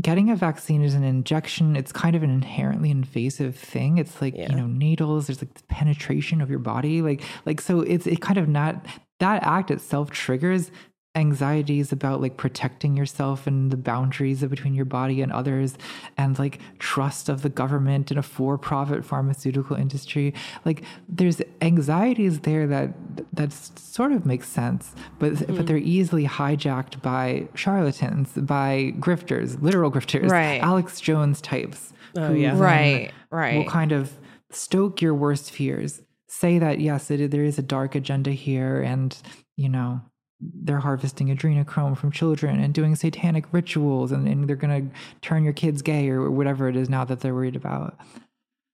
Getting a vaccine is an injection. It's kind of an inherently invasive thing. It's like Yeah. you know needles. There's like the penetration of your body. Like like so. It's it kind of not that act itself triggers anxieties about like protecting yourself and the boundaries between your body and others and like trust of the government and a for-profit pharmaceutical industry like there's anxieties there that that sort of makes sense but but mm-hmm. they're easily hijacked by charlatans by grifters literal grifters Right. alex jones types Oh, who yeah. then Right, will kind of stoke your worst fears say that yes it, there is a dark agenda here and you know they're harvesting adrenochrome from children and doing satanic rituals and, and they're going to turn your kids gay or whatever it is now that they're worried about.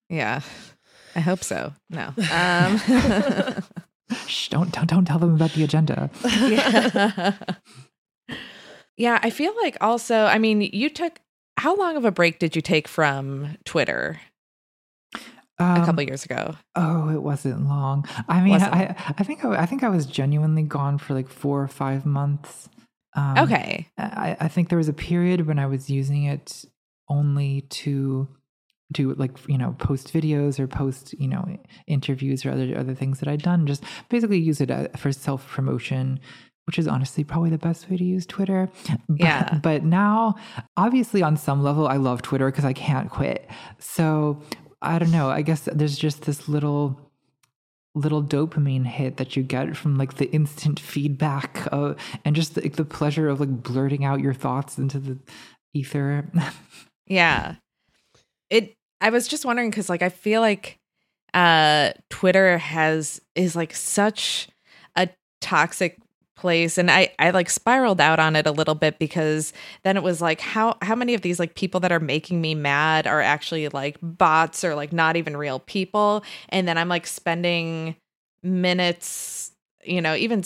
Yeah. I hope so. No. [LAUGHS] Um, [LAUGHS] Shh, don't, don't, don't tell them about the agenda. yeah. [LAUGHS] yeah, I feel like also, I mean, you took how long of a break did you take from Twitter a Um, couple years ago? Oh, it wasn't long. I mean, I, I think I, I think I was genuinely gone for like four or five months. Um, Okay. I, I think there was a period when I was using it only to do like you know post videos or post you know interviews or other other things that I'd done. Just basically use it uh, for self promotion, which is honestly probably the best way to use Twitter. But, Yeah. But now, obviously, on some level, I love Twitter because I can't quit. So I don't know. I guess there's just this little little dopamine hit that you get from like the instant feedback uh, and just the, the pleasure of like blurting out your thoughts into the ether. Yeah. It I was just wondering cuz like I feel like uh Twitter has is like such a toxic place and I I like spiraled out on it a little bit because then it was like how how many of these like people that are making me mad are actually like bots or like not even real people? And then I'm like spending minutes you know even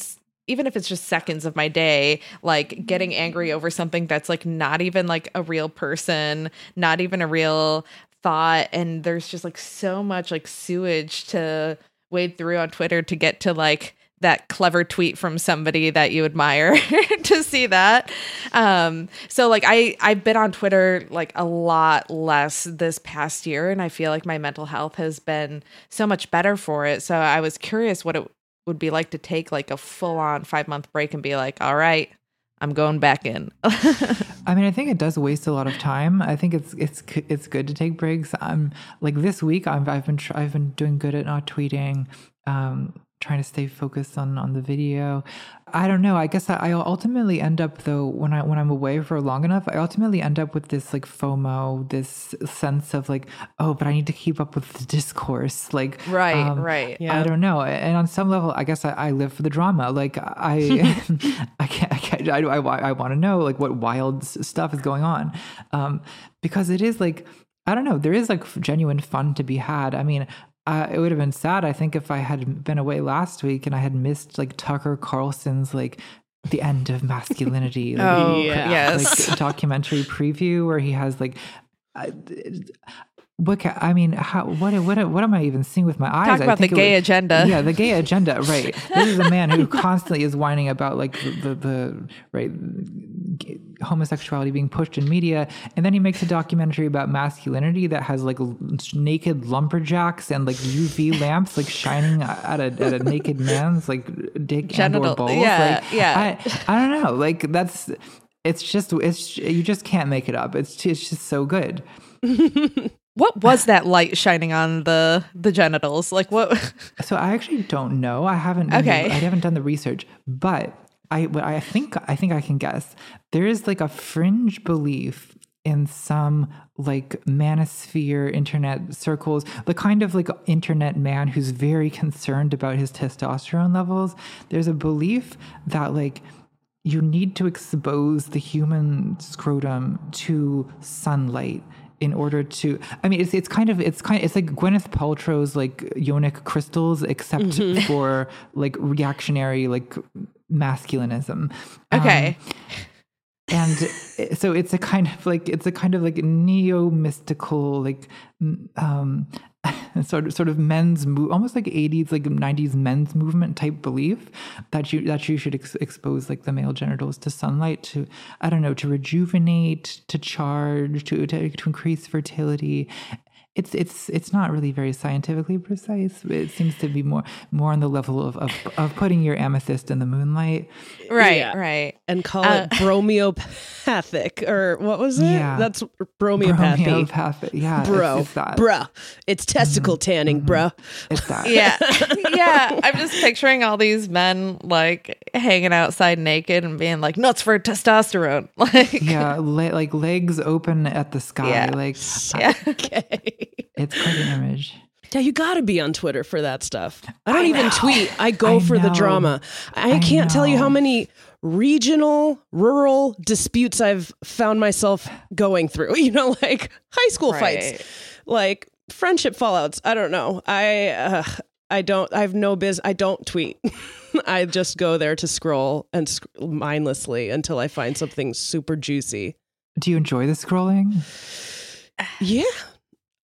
even if it's just seconds of my day like getting angry mm-hmm. over something that's like not even like a real person not even a real thought and there's just like so much like sewage to wade through on twitter to get to like that clever tweet from somebody that you admire [LAUGHS] to see that um so like i i've been on twitter like a lot less this past year and i feel like my mental health has been so much better for it so i was curious what it would be like to take like a full on five month break and be like, all right, I'm going back in. [LAUGHS] I mean, I think it does waste a lot of time. I think it's it's it's good to take breaks. I'm like this week. I've I've been I've been doing good at not tweeting. Um, trying to stay focused on on the video. I don't know. I guess I, I ultimately end up though when I when I'm away for long enough, I ultimately end up with this like FOMO, this sense of like, oh, but I need to keep up with the [LAUGHS] discourse. Like, right, um, right. Yeah. I don't know. And on some level, I guess I, I live for the drama. Like I, [LAUGHS] [LAUGHS] I can't, I can't, I, I, I want to know like what wild stuff is going on. Um, because it is like, I don't know, there is like genuine fun to be had. I mean, uh, it would have been sad, I think, if I had been away last week and I had missed like Tucker Carlson's like the end of masculinity. [LAUGHS] Like, Oh, Yeah. yes. like documentary preview where he has like uh, what ca- I mean how what what what am I even seeing with my eyes Talk about the gay was- agenda. yeah the gay agenda [LAUGHS] right this is a man who constantly is whining about like the the, the right homosexuality being pushed in media and then he makes a documentary about masculinity that has like l- naked lumberjacks and like UV lamps like shining at a at a naked man's like dick and or balls yeah, like, yeah. I, I don't know. Like that's it's just it's you just can't make it up. It's it's just so good. [LAUGHS] What was that light shining on the the genitals? Like what? So I actually don't know. I haven't done Okay. the, I haven't done the research, but I I think I think I can guess. There is like a fringe belief in some like manosphere internet circles, the kind of like internet man who's very concerned about his testosterone levels. There's a belief that like you need to expose the human scrotum to sunlight in order to i mean it's it's kind of it's kind of, it's like gwyneth paltrow's like yonic crystals except [LAUGHS] for like reactionary like masculinism Um, Okay. and so it's a kind of like it's a kind of like neo mystical like um [LAUGHS] sort of sort of men's move almost like 80s like 90s men's movement type belief that you that you should ex- expose like the male genitals to sunlight to i don't know to rejuvenate to charge to to, to increase fertility it's it's it's not really very scientifically precise. It seems to be more more on the level of of, of putting your amethyst in the moonlight. right, Yeah. right. and call Uh, it bromeopathic or what was it? Yeah. That's bromeopathy. Bromeopathy. Yeah, it's- Bro, it's, that. bruh, it's testicle tanning, bruh. It's that. Yeah. [LAUGHS] yeah. I'm just picturing all these men like hanging outside naked and being like nuts for testosterone. [LAUGHS] Like yeah, le- like legs open at the sky. Yeah. Like Yeah. [LAUGHS] Okay. [LAUGHS] it's quite an image. Yeah, you got to be on Twitter for that stuff. I don't even tweet. I go I for the drama. I, I can't tell you how many regional, rural disputes I've found myself going through. [LAUGHS] You know, like high school fights, like friendship fallouts. I don't know. I uh, I don't. I have no biz. I don't tweet. [LAUGHS] I just go there to scroll and sc- mindlessly until I find something super juicy. Do you enjoy the scrolling? Yeah.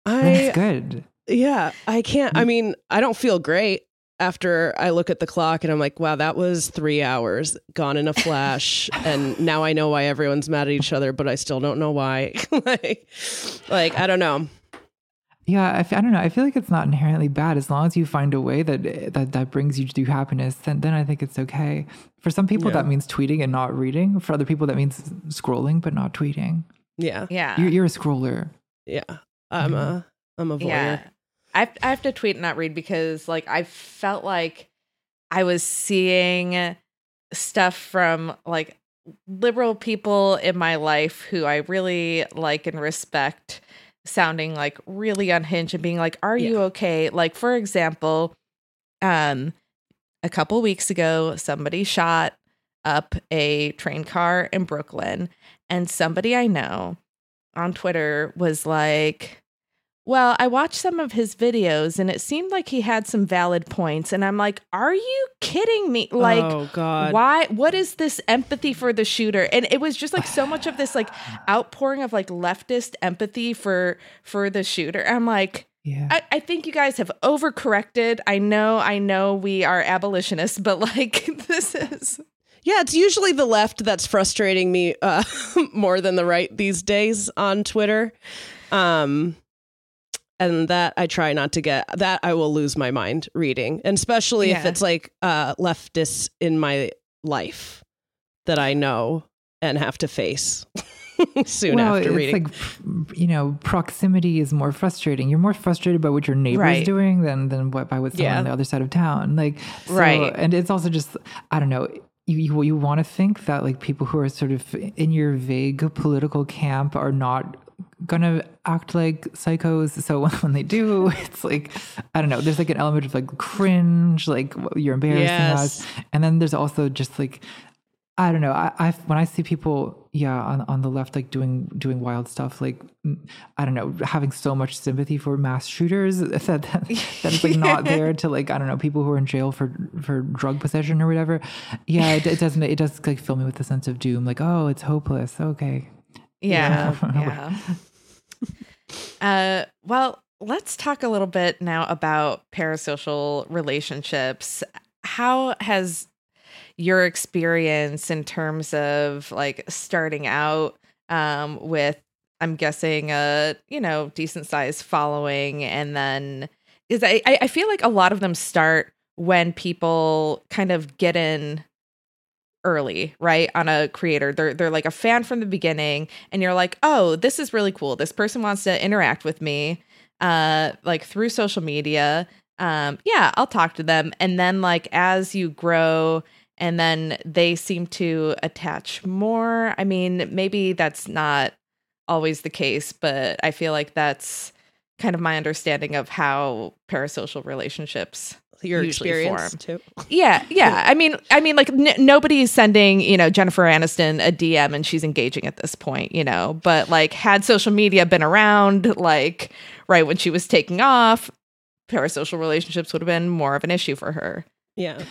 That's good. Yeah, I can't. I mm. mean, I don't feel great after I look at the clock and I'm like, wow, that was three hours gone in a flash. and now I know why everyone's mad at each other, but I still don't know why. [LAUGHS] like, like, I don't know. Yeah, I, f- I don't know. I feel like it's not inherently bad as long as you find a way that that, that brings you to happiness. Then then I think it's okay. For some people, Yeah. that means tweeting and not reading. For other people, that means scrolling but not tweeting. Yeah. Yeah. You're, you're a scroller. Yeah. I'm a, I'm a voyeur. Yeah. I have, I have to tweet and not read because like I felt like I was seeing stuff from like liberal people in my life who I really like and respect sounding like really unhinged and being like are you okay like for example um a couple weeks ago somebody shot up a train car in Brooklyn and somebody I know on Twitter was like well, I watched some of his videos and it seemed like he had some valid points. And I'm like, are you kidding me? Like, oh, God. why? What is this empathy for the shooter? And it was just like so much of this like [SIGHS] outpouring of like leftist empathy for for the shooter. I'm like, Yeah. I, I think you guys have overcorrected. I know, I know we are abolitionists, but like [LAUGHS] this is Yeah, it's usually the left that's frustrating me uh, [LAUGHS] more than the right these days on Twitter. Um, and that I try not to get that I will lose my mind reading, and especially if it's like uh, leftists in my life that I know and have to face [LAUGHS] soon well, after it's reading. like you know, proximity is more frustrating. You're more frustrated by what your neighbor's Right. doing than than what by what someone Yeah. on the other side of town. Like, so, Right. And it's also just I don't know. You you, you want to think that like people who are sort of in your vague political camp are not gonna act like psychos. So [LAUGHS] when, they do, it's like I don't know. There's like an element of like cringe, like you're embarrassing Yes. us, and then there's also just like I don't know. I, I when I see people, yeah, on on the left, like doing doing wild stuff, like I don't know, having so much sympathy for mass shooters [LAUGHS] that that, that like not there [LAUGHS] to like I don't know people who are in jail for for drug possession or whatever. Yeah, it, it doesn't. It does like fill me with a sense of doom. Like, oh, it's hopeless. Okay, Yeah. Yeah. [LAUGHS] yeah. uh, well, let's talk a little bit now about parasocial relationships. How has your experience in terms of like starting out um, with, I'm guessing, a you know decent sized following, and then is I I feel like a lot of them start when people kind of get in early, right? On a creator. They're they're like a fan from the beginning and you're like, "Oh, this is really cool. This person wants to interact with me uh like through social media." Um yeah, I'll talk to them and then like as you grow and then they seem to attach more. I mean, maybe that's not always the case, but I feel like that's kind of my understanding of how parasocial relationships Your usually experience form. too. yeah, yeah. [LAUGHS] I mean, I mean, like n- nobody's sending you know Jennifer Aniston a DM and she's engaging at this point, you know. But like, had social media been around, like right when she was taking off, parasocial relationships would have been more of an issue for her. Yeah.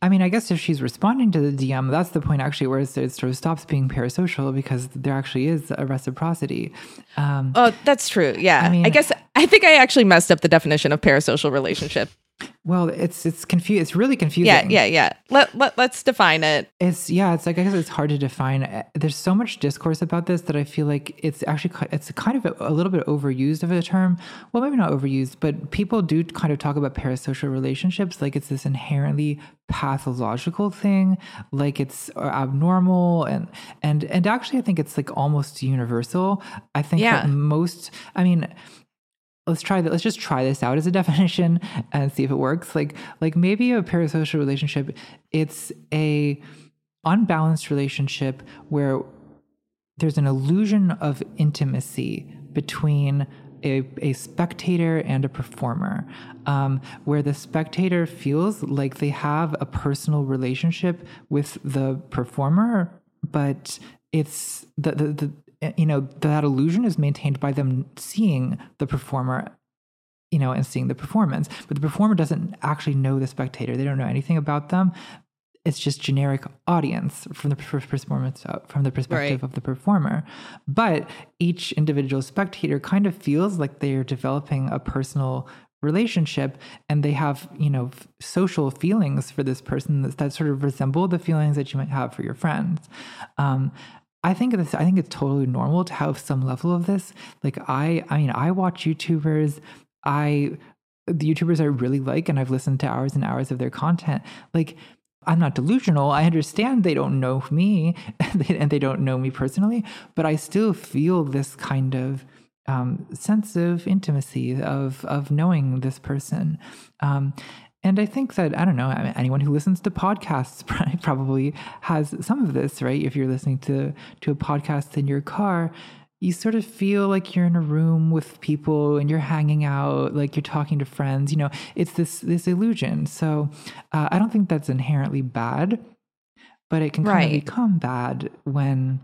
I mean, I guess if she's responding to the DM, that's the point actually where it sort of stops being parasocial because there actually is a reciprocity. Um, Oh, that's true. Yeah, I I, guess I think I actually messed up the definition of parasocial relationship. Well, it's it's confused. It's really confusing. Yeah, yeah, yeah. Let let let's define it. It's yeah, it's like I guess it's hard to define. Uh, There's so much discourse about this that I feel like it's actually it's kind of a, a little bit overused of a term. Well, maybe not overused, but people do kind of talk about parasocial relationships like it's this inherently pathological thing, like it's uh, abnormal, and and and actually I think it's like almost universal. I think Yeah. that most. I mean let's try that let's just try this out as a [LAUGHS] definition and see if it works. Like like maybe a parasocial relationship it's a unbalanced relationship where there's an illusion of intimacy between a, a spectator and a performer, um, where the spectator feels like they have a personal relationship with the performer, but it's the, the, the you know that illusion is maintained by them seeing the performer you know and seeing the performance. But the performer doesn't actually know the spectator. They don't know anything about them. It's just generic audience from the performance uh, from the perspective Right. of the performer. But each individual spectator kind of feels like they're developing a personal relationship and they have you know f- social feelings for this person that, that sort of resemble the feelings that you might have for your friends. Um, I think this. I think it's totally normal to have some level of this. Like I, I mean, I watch YouTubers. I the YouTubers I really like, and I've listened to hours and hours of their content. Like I'm not delusional. I understand they don't know me, [LAUGHS] and they don't know me personally, but I still feel this kind of um, sense of intimacy of of knowing this person. Um, and I think that I don't know anyone who listens to podcasts [LAUGHS] probably has some of this, right? If you're listening to to a podcast in your car, you sort of feel like you're in a room with people and you're hanging out, like you're talking to friends. You know, it's this this illusion. So uh, I don't think that's inherently bad, but it can kind of become bad when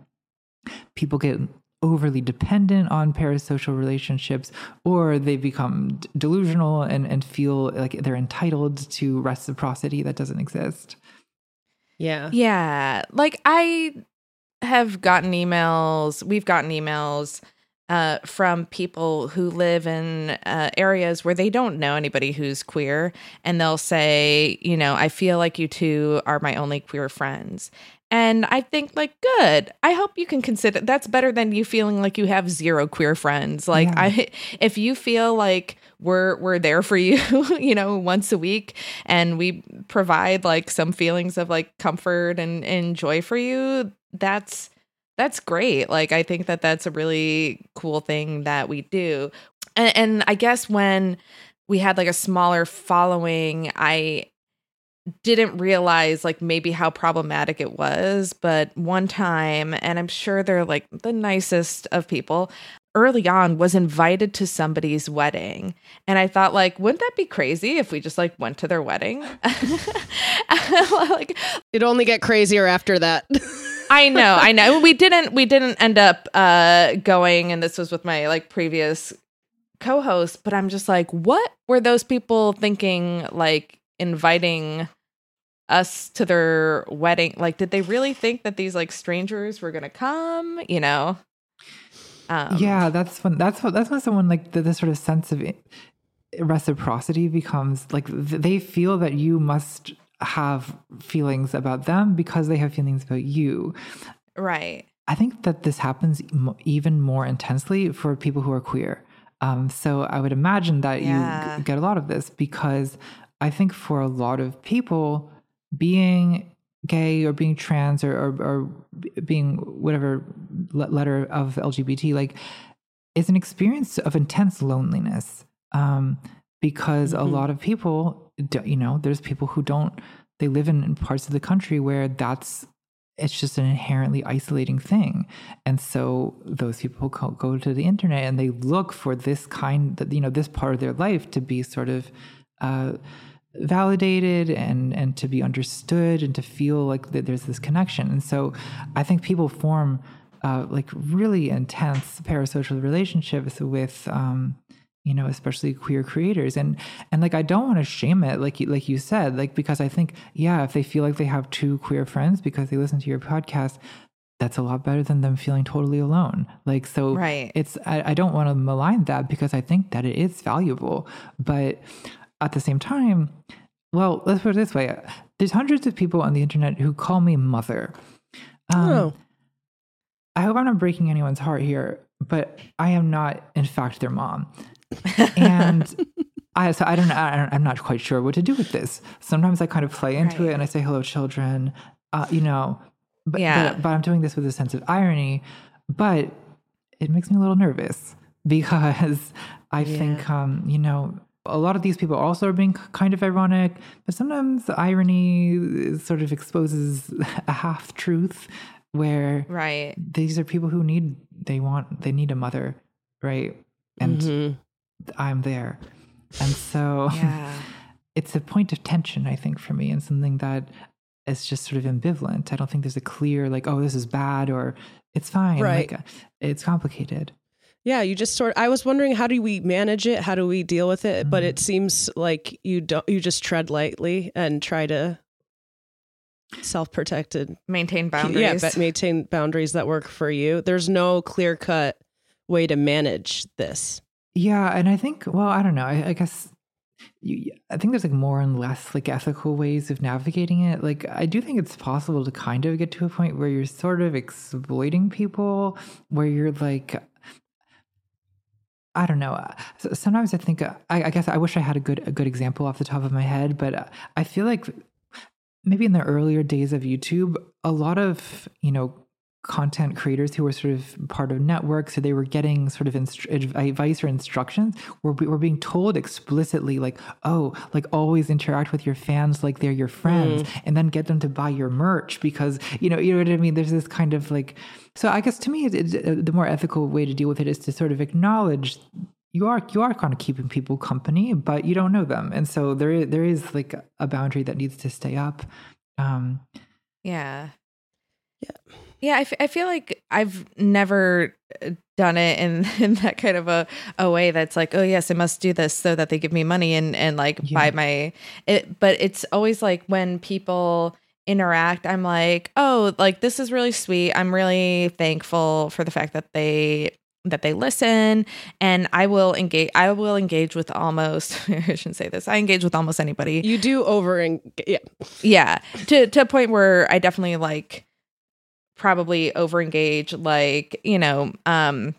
people get overly dependent on parasocial relationships or they become d- delusional and, and feel like they're entitled to reciprocity that doesn't exist. Yeah. Yeah. Like I have gotten emails, we've gotten emails uh, from people who live in uh, areas where they don't know anybody who's queer. And they'll say, you know, I feel like you two are my only queer friends. And I think, like, good. I hope you can consider that's better than you feeling like you have zero queer friends. Like, Yeah. I, [LAUGHS] if you feel like we're we're there for [LAUGHS] you, you know, once a week, and we provide like some feelings of like comfort and, and joy for you, that's that's great. Like, I think that that's a really cool thing that we do. And, and I guess when we had like a smaller following, I didn't realize like maybe how problematic it was. But one time, and I'm sure they're like the nicest of people, early on was invited to somebody's wedding. And I thought like, wouldn't that be crazy if we just like went to their wedding? [LAUGHS] like It only get crazier after that. [LAUGHS] I know, I know. We didn't we didn't end up uh going and this was with my like previous co-host, but I'm just like, what were those people thinking like inviting us to their wedding? Like did they really think that these like strangers were going to come, you know? Um yeah, that's when that's what that's when someone like the, this sort of sense of reciprocity becomes like th- they feel that you must have feelings about them because they have feelings about you. Right. I think that this happens even more intensely for people who are queer. Um, so I would imagine that Yeah. you g- get a lot of this because I think for a lot of people, being gay or being trans or, or, or being whatever letter of LGBT, like, is an experience of intense loneliness. Um, because a Mhm. lot of people, you know, there's people who don't, they live in, in parts of the country where that's it's just an inherently isolating thing and so those people go, go to the internet and they look for this kind that you know this part of their life to be sort of uh, validated and and to be understood and to feel like that there's this connection. And so i think people form uh, like really intense parasocial relationships with um, you know especially queer creators. And and like i don't want to shame it like you like you said like because i think yeah if they feel like they have two queer friends because they listen to your podcast that's a lot better than them feeling totally alone. Like so Right. it's i, I don't want to malign that because i think that it is valuable. But at the same time well let's put it this way there's hundreds of people on the internet who call me mother um, Oh. I hope I'm not breaking anyone's heart here, but I am not, in fact, their mom. [LAUGHS] And I, so I don't, I don't, I'm not quite sure what to do with this. Sometimes I kind of play into Right. it and I say, hello, children, uh, you know, but, Yeah. but, but I'm doing this with a sense of irony, but it makes me a little nervous because I think, um, you know, a lot of these people also are being kind of ironic, but sometimes irony sort of exposes [LAUGHS] a half truth where Right. these are people who need they want they need a mother right and Mhm. I'm there. And so Yeah. [LAUGHS] it's a point of tension, I think, for me, and something that is just sort of ambivalent. I don't think there's a clear, like, oh, this is bad or it's fine. Right. Like, it's complicated. Yeah, you just sort I was wondering how do we manage it? How do we deal with it? But it mm-hmm. seems like you don't you just tread lightly and try to self-protected Maintain boundaries. Yeah, but maintain boundaries that work for you. There's no clear-cut way to manage this. Yeah, and I think, well, I don't know. I, I guess you, I think there's like more and less like ethical ways of navigating it. Like, I do think it's possible to kind of get to a point where you're sort of exploiting people, where you're like, I don't know. uh, Sometimes I think uh, I, I guess I wish I had a good a good example off the top of my head, but uh, I feel like maybe in the earlier days of YouTube, a lot of you know content creators who were sort of part of networks, so they were getting sort of instru- advice or instructions, were were being told explicitly like, oh, like always interact with your fans like they're your friends, and then get them to buy your merch because you know you know what I mean. There's this kind of like, so I guess to me, it, it, the more ethical way to deal with it is to sort of acknowledge you are you are kind of keeping people company, but you don't know them, and so there is, there is like a boundary that needs to stay up. Um, Yeah. Yeah. Yeah, I, f- I feel like I've never uh, done it in, [LAUGHS] in that kind of a, a way that's like, oh yes, I must do this so that they give me money and, and like buy my it but it's always like when people interact, I'm like, oh, like this is really sweet. I'm really thankful for the fact that they that they listen and I will engage I will engage with almost [LAUGHS] I shouldn't say this. I engage with almost anybody You do over and yeah. yeah to to a point where i definitely like probably over engage like you know um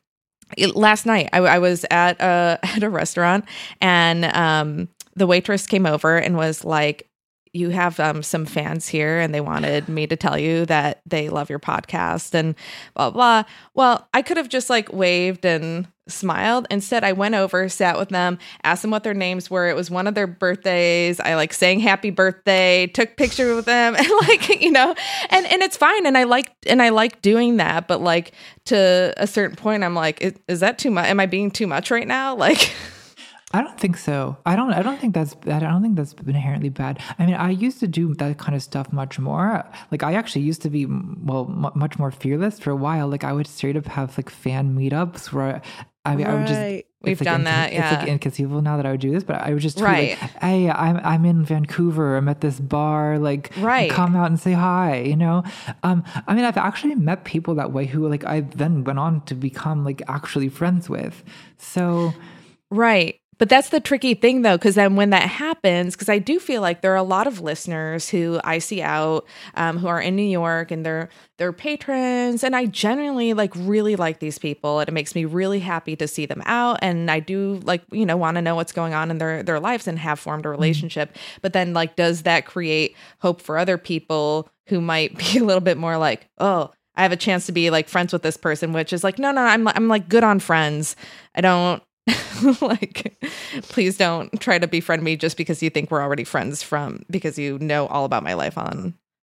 it- last night I, I was at a [LAUGHS] at a restaurant and um the waitress came over and was like you have um some fans here and they wanted me to tell you that they love your podcast and blah blah. Well i could have just like waved and smiled instead i went over sat with them asked them what their names were it was one of their birthdays i like sang happy birthday took pictures with them [LAUGHS] and like you know and and it's fine and i like and i like doing that but like to a certain point i'm like is, is that too much am i being too much right now [LAUGHS] like I don't think so. I don't. I don't think that's. Bad. I don't think that's inherently bad. I mean, I used to do that kind of stuff much more. Like, I actually used to be well, m- much more fearless for a while. Like, I would straight up have like fan meetups where I mean, I would just. Right. it's, We've like, done inco- that, It's like inconceivable now that I would do this, but I would just tweet Right. like, "Hey, I'm I'm in Vancouver. I'm at this bar. Like, Right. come out and say hi." You know. Um. I mean, I've actually met people that way who like I then went on to become like actually friends with. So. Right. But that's the tricky thing though, because then when that happens, because I do feel like there are a lot of listeners who I see out um, who are in New York and they're they're patrons, and I genuinely like really like these people, and it makes me really happy to see them out, and I do like you know want to know what's going on in their their lives and have formed a relationship. But then like, does that create hope for other people who might be [LAUGHS] a little bit more like, oh, I have a chance to be like friends with this person, which is like, no, no, I'm I'm like good on friends. I don't [LAUGHS] like please don't try to befriend me just because you think we're already friends from because you know all about my life on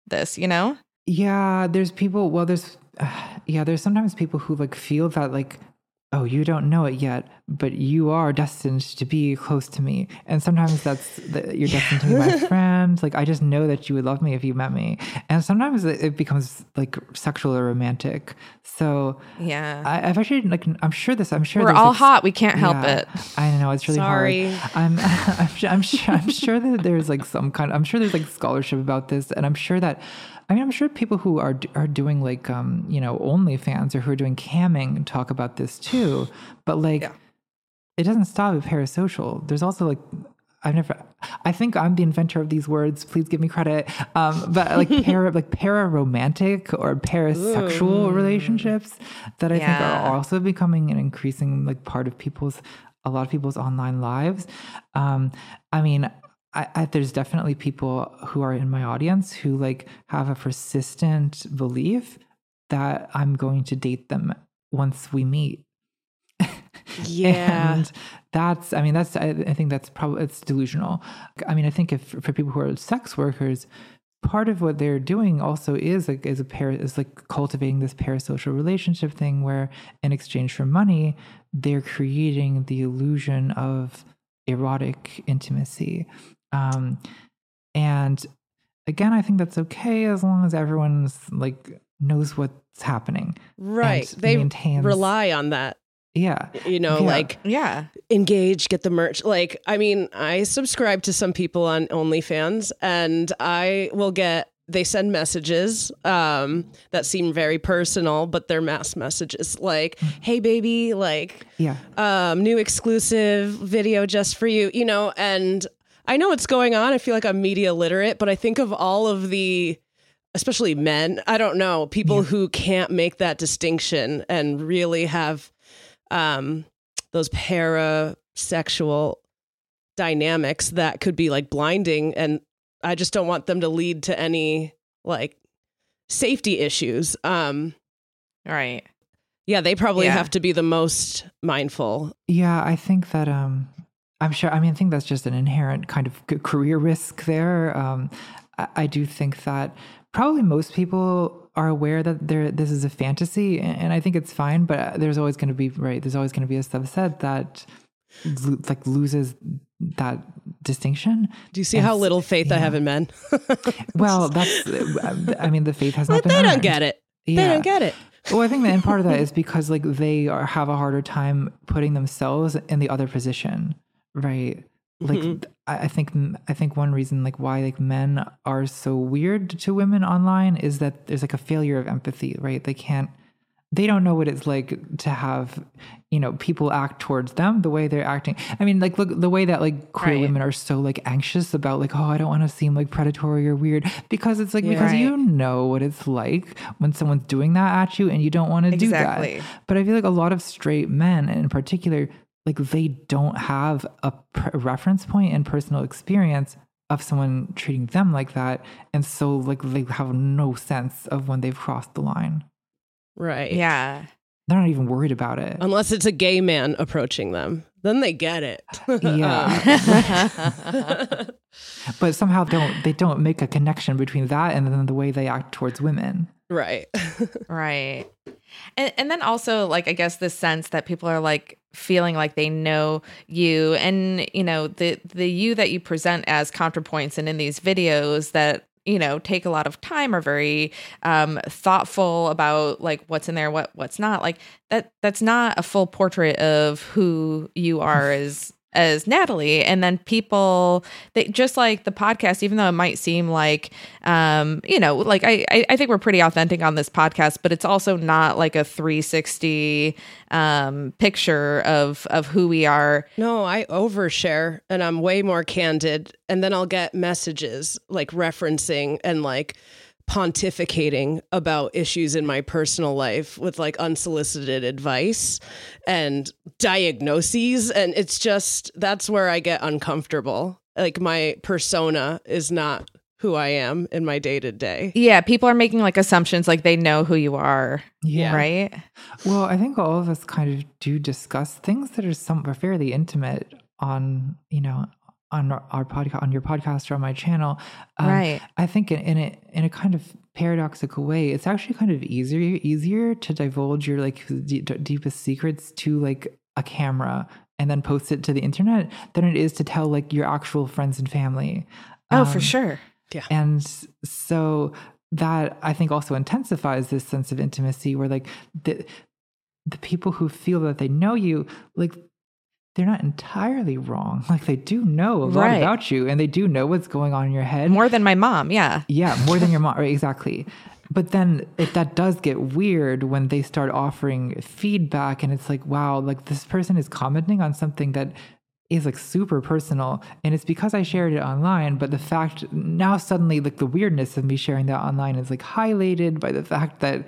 this, you know? Yeah, there's people. Well, there's [SIGHS] yeah, there's sometimes people who like feel that like, oh, you don't know it yet, but you are destined to be close to me, and sometimes that's that you're destined to be my [LAUGHS] friend. Like I just know that you would love me if you met me, and sometimes it it becomes like sexual or romantic. So Yeah. I, I've actually like I'm sure this. I'm sure we're all like, hot. We can't help yeah, it. I know it's really Sorry. hard. I'm, [LAUGHS] I'm, I'm sure, I'm sure that there's like some kind. I'm sure there's like scholarship about this, and I'm sure that, I mean, I'm sure people who are are doing like, um, you know, OnlyFans or who are doing camming talk about this too. But like, it doesn't stop at parasocial. There's also like. I've never. I think I'm the inventor of these words. Please give me credit. Um, but like [LAUGHS] para, like para romantic or parasexual relationships that I think are also becoming an increasing like part of people's a lot of people's online lives. Um, I mean, I, I, there's definitely people who are in my audience who like have a persistent belief that I'm going to date them once we meet. [LAUGHS] Yeah. And that's, I mean, that's, I, I think that's probably, it's delusional. I mean, I think if for people who are sex workers, part of what they're doing also is like is a pair is like cultivating this parasocial relationship thing where in exchange for money they're creating the illusion of erotic intimacy um and again i think that's okay as long as everyone's like knows what's happening Right. They maintains- rely on that. yeah You know, Yeah. like Yeah. engage, get the merch. Like, I mean, I subscribe to some people on OnlyFans and I will get they send messages um, that seem very personal, but they're mass messages like, hey baby, like yeah um, new exclusive video just for you, you know, and I know what's going on. I feel like I'm media literate, but I think of all of the, especially men, I don't know, people who can't make that distinction and really have um, those parasexual dynamics that could be like blinding. And I just don't want them to lead to any like safety issues. Um, Right. yeah, they probably Yeah. have to be the most mindful Yeah, I think that um I'm sure I mean I think that's just an inherent kind of career risk there. Um I, I do think that probably most people are aware that there this is a fantasy and, and I think it's fine, but uh, there's always going to be right, there's always going to be a subset that lo- like loses that distinction. Do you see And how little faith I have in men? [LAUGHS] Well, that's I mean the faith has not But been they don't get it. They don't get it. Well, I think that in part of that is because like they are, have a harder time putting themselves in the other position, right? Like Mhm. I, I think I think one reason like why like men are so weird to women online is that there's like a failure of empathy, right? They can't they don't know what it's like to have you know people act towards them the way they're acting i mean like look the way that like queer Right. women are so like anxious about like oh i don't want to seem like predatory or weird because it's like Yeah. because you know what it's like when someone's doing that at you and you don't want to do that but i feel like a lot of straight men in particular like they don't have a pr- reference point and personal experience of someone treating them like that and so like they have no sense of when they've crossed the line Right. Yeah. they're not even worried about it Unless it's a gay man approaching them, then they get it. [LAUGHS] Yeah. [LAUGHS] but somehow don't they don't make a connection between that and then the way they act towards women right. [LAUGHS] Right. And and then also like I guess the sense that people are like feeling like they know you and you know the the you that you present as ContraPoints and in these videos that you know take a lot of time are very um thoughtful about like what's in there what what's not. Like that that's not a full portrait of who you are [LAUGHS] as as Natalie and then people they just like the podcast even though it might seem like um you know like I I, think we're pretty authentic on this podcast but it's also not like a 360 um picture of of who we are No, I overshare and I'm way more candid. And then I'll get messages like referencing and like pontificating about issues in my personal life with like unsolicited advice and diagnoses. And it's just that's where I get uncomfortable. Like my persona is not who I am in my day to day. yeah people are making like assumptions like they know who you are yeah right well i think all of us kind of do discuss things that are some are fairly intimate on you know on our, podcast on your podcast or on my channel Um, Right. i think in, in a in a kind of paradoxical way it's actually kind of easier easier to divulge your like d- d- deepest secrets to like a camera and then post it to the internet than it is to tell like your actual friends and family. Oh for sure. Yeah. and so that I think also intensifies this sense of intimacy where like the the people who feel that they know you, like they're not entirely wrong. [LAUGHS] Like they do know a lot Right. about you and they do know what's going on in your head. more than my mom yeah Yeah, more than your [LAUGHS] mom. Right, exactly. But then it, that does get weird when they start offering feedback, and it's like, wow, like this person is commenting on something that is like super personal, and it's because I shared it online. But the fact now suddenly, like the weirdness of me sharing that online is like highlighted by the fact that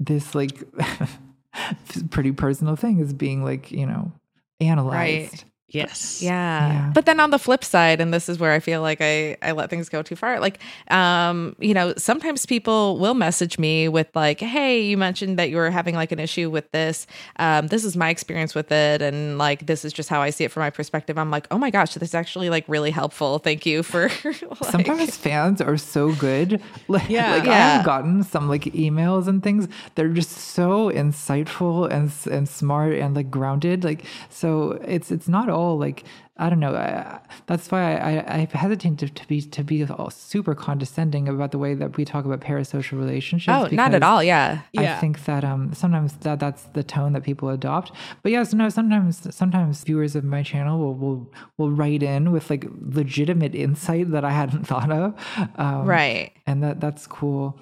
this like [LAUGHS] pretty personal thing is being like you know analyzed. Yes. Yeah. Yeah. But then on the flip side, and this is where I feel like I, I let things go too far. Like, um, you know, sometimes people will message me with like, hey, you mentioned that you were having like an issue with this. Um, this is my experience with it. And like, this is just how I see it from my perspective. I'm like, oh my gosh, this is actually like really helpful. Thank you for [LAUGHS] like, Sometimes fans are so good. [LAUGHS] Like, Yeah. like I've gotten some like emails and things. They're just so insightful and and smart and like grounded. Like so, it's it's not all like I don't know. I, that's why I, I, I hesitate to, to be to be all super condescending about the way that we talk about parasocial relationships. oh, not at all. Yeah. Yeah. I think that um sometimes that that's the tone that people adopt. But yes, no, sometimes sometimes viewers of my channel will will will write in with like legitimate insight that I hadn't [LAUGHS] thought of. Um, Right. And that that's cool.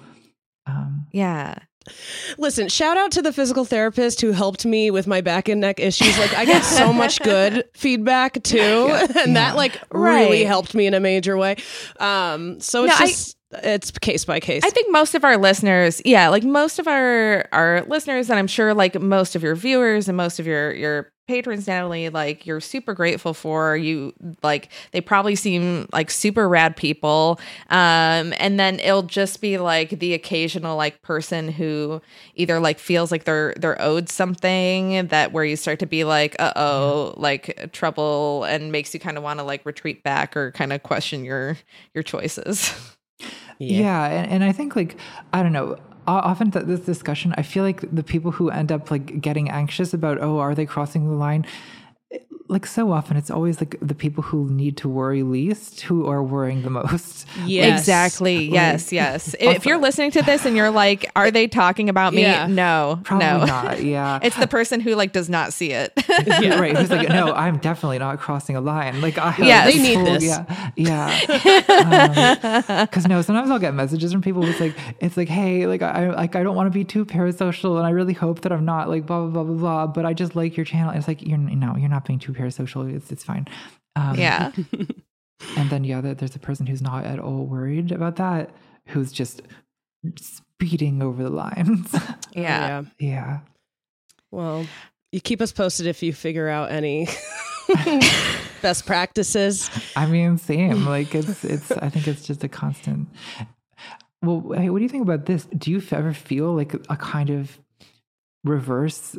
Um Yeah. Listen, shout out to the physical therapist who helped me with my back and neck issues. Like I get so much [LAUGHS] good feedback too, [LAUGHS] and that like really helped me in a major way. Um, so it's No, I- just it's case by case. I think most of our listeners, yeah, like most of our our listeners, and I'm sure like most of your viewers and most of your your patrons, Natalie, like you're super grateful for you. Like they probably seem like super rad people, um, and then it'll just be like the occasional like person who either like feels like they're they're owed something that where you start to be like, uh oh, like trouble, and makes you kind of want to like retreat back or kind of question your your choices. [LAUGHS] yeah, and, and I think like I don't know. Often th- this discussion, I feel like the people who end up like getting anxious about, oh, are they crossing the line? Like so often, it's always like the people who need to worry least who are worrying the most. [LAUGHS] Yes. Exactly. Yes. Yes. if you're listening to this and you're like, "Are they talking about me?" Yeah. No. Probably no. not. [LAUGHS] Yeah. It's the person who like does not see it. [LAUGHS] yeah. right. Who's like, no, I'm definitely not crossing a line. Like, I have Yes. this They need whole- this. Yeah, yeah. Um, because no, sometimes I'll get messages from people. It's like, it's like, hey, like I like I don't want to be too parasocial, and I really hope that I'm not like blah blah blah blah blah. But I just like your channel. And it's like you're no, you're not being too parasocial. It's it's fine. Um, yeah. [LAUGHS] [LAUGHS] And then yeah, there- there's a person who's not at all worried about that, who's just speeding over the lines. [LAUGHS] Yeah. yeah. Well, you keep us posted if you figure out any best practices. I mean, same. Like it's it's. I think it's just a constant. Well, hey, what do you think about this? Do you ever feel like a kind of reverse,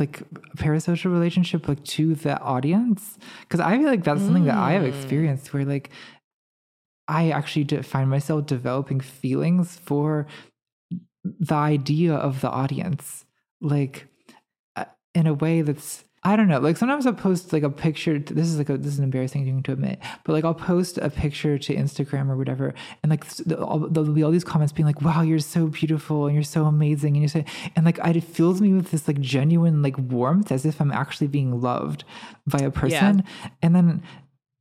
like parasocial relationship, like to the audience? Because I feel like that's something that I have experienced, where like I actually find myself developing feelings for the idea of the audience, like uh, in a way that's I don't know. Like sometimes I'll post like a picture. This is like a this is an embarrassing thing to admit, but like I'll post a picture to Instagram or whatever, and like s- the- all- there'll be all these comments being like, "Wow, you're so beautiful and you're so amazing," and you say, and like I, it fills me with this like genuine like warmth, as if I'm actually being loved by a person, and then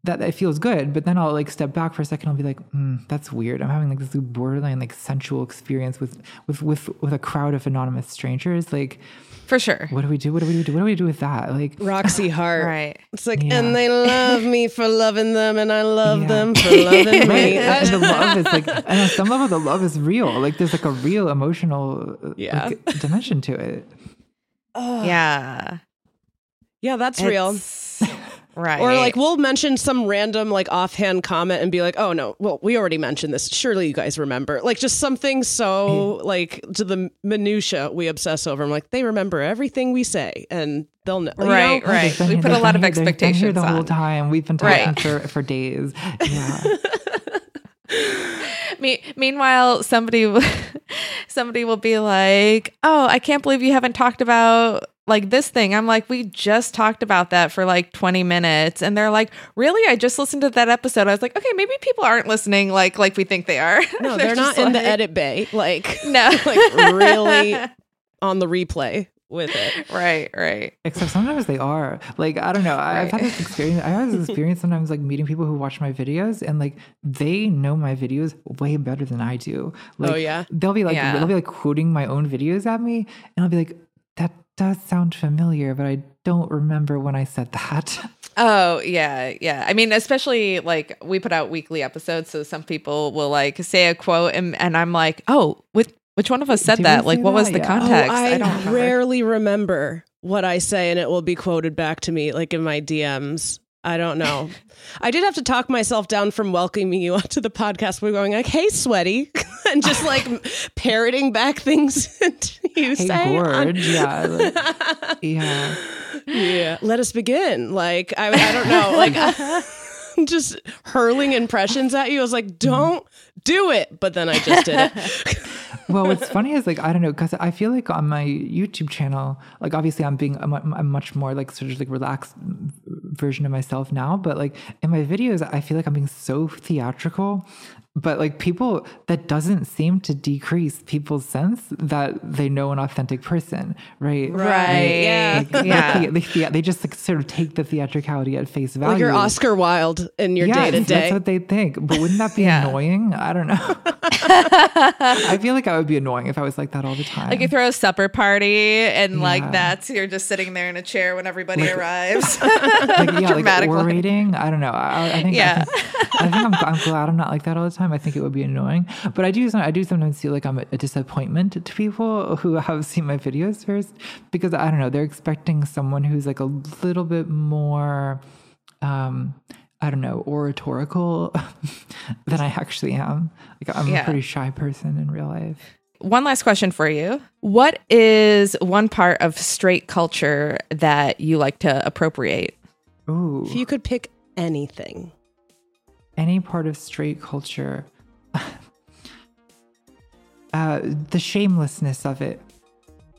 that it feels good, but then I'll like step back for a second. I'll be like, mm, "That's weird." I'm having like this borderline like sensual experience with with with with a crowd of anonymous strangers. Like, For sure. what do we do? What do we do? What do we do with that? Like, Roxie [LAUGHS] Hart. Right. It's like, Yeah. and they love me for loving them, and I love Yeah. them for [LAUGHS] loving me. And the love is like, [LAUGHS] and on some level, the love is real. Like, there's like a real emotional uh, Yeah. like, dimension to it. Oh. Yeah. yeah, that's real. It's- Right. Or like we'll mention some random like offhand comment and be like, "Oh no, well we already mentioned this. Surely you guys remember." Like just something so mm-hmm. like to the minutia we obsess over. I'm like, they remember everything we say, and they'll know. you Right, know? right. We put a lot of here- they've been here expectations the whole time. We've been talking Right. for for days. Yeah. [LAUGHS] Me- meanwhile, somebody [LAUGHS] somebody will be like, "Oh, I can't believe you haven't talked about like this thing." I'm like, "We just talked about that for like 20 minutes." And they're like, "Really? I just listened to that episode." I was like, "Okay, maybe people aren't listening like like we think they are." [LAUGHS] No, [LAUGHS] they're, not just in the edit bay. Like [LAUGHS] No. like really on the replay with it. right, right. Except sometimes they are. Like, I don't know. I I've had this experience. I have this experience sometimes like meeting people who watch my videos and like they know my videos way better than I do. Oh, like, Oh, yeah? They'll be like, Yeah. they'll be like quoting my own videos at me and I'll be like, that does sound familiar, but I don't remember when I said that. [LAUGHS] Oh, yeah, yeah. I mean, especially like we put out weekly episodes, so some people will like say a quote and, and I'm like, "Oh, with which one of us said Did that? Like say what was the Yeah. Oh, context?" Oh, I, don't remember. rarely remember what I say, and it will be quoted back to me, like in my DMs. I don't know. [LAUGHS] I did have to talk myself down from welcoming you [LAUGHS] onto the podcast. We're going like, "Hey, sweaty," and just like parroting back things [LAUGHS] you Hey, say. on- gorge. Yeah. like- [LAUGHS] yeah. yeah. Let us begin. Like I, I don't know. [LAUGHS] Like just hurling impressions at you. I was like, "Don't do it," but then I just did it. well, what's funny is like I don't know because I feel like on my YouTube channel, like obviously I'm being a, mu- a much more like sort of like relaxed version of myself now, but like in my videos, I feel like I'm being so theatrical. But like people, that doesn't seem to decrease people's sense that they know an authentic person, right? Right. [LAUGHS] Yeah. Like, Yeah. thea- the thea- they just like sort of take the theatricality at face value. Like you're Oscar Wilde in your Yes, day to day That's what they think. But wouldn't that be Yeah. annoying? I don't know. [LAUGHS] I feel like I would be annoying if I was like that all the time. Like you throw a supper party and like Yeah. that's you're just sitting there in a chair when everybody arrives. [LAUGHS] like, yeah, like dramatic line. orating. I don't know. I, I think. Yeah. I think, I think I'm, I'm glad I'm not like that all the time. I think it would be annoying. But I do. I do sometimes feel like I'm a, a disappointment to people who [LAUGHS] have seen my videos first because I don't know. They're expecting someone who's like a little bit more. Um, I don't know, oratorical [LAUGHS] than I actually am. Like I'm Yeah. a pretty shy person in real life. one last question for you. What is one part of straight culture that you like to appropriate? Ooh, if you could pick anything. Any part of straight culture, [LAUGHS] uh, the shamelessness of it.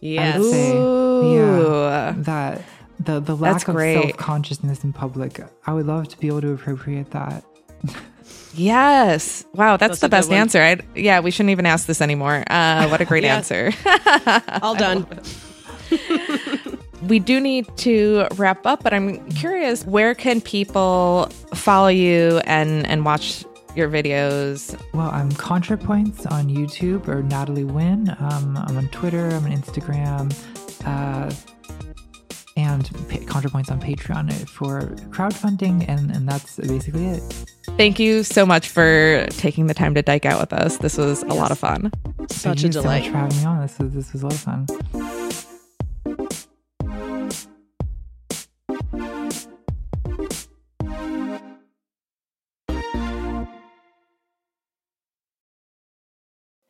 Yes. Say, yeah, that the the lack That's of great. self consciousness in public. I would love to be able to appropriate that. [LAUGHS] Yes. Wow, that's, That's the best answer. I, yeah, we shouldn't even ask this anymore. Uh, what a great [LAUGHS] answer. All done. We do need to wrap up, but I'm curious, where can people follow you and and watch your videos? Well, I'm ContraPoints on YouTube or Natalie Wynn. Um, I'm on Twitter. I'm on Instagram. Uh, and pa- ContraPoints on Patreon for crowdfunding, and, and that's basically it. Thank you so much for taking the time to dyke out with us. This was a lot of fun. Such Thank a you so delight. much for having me on. This was this was a lot of fun.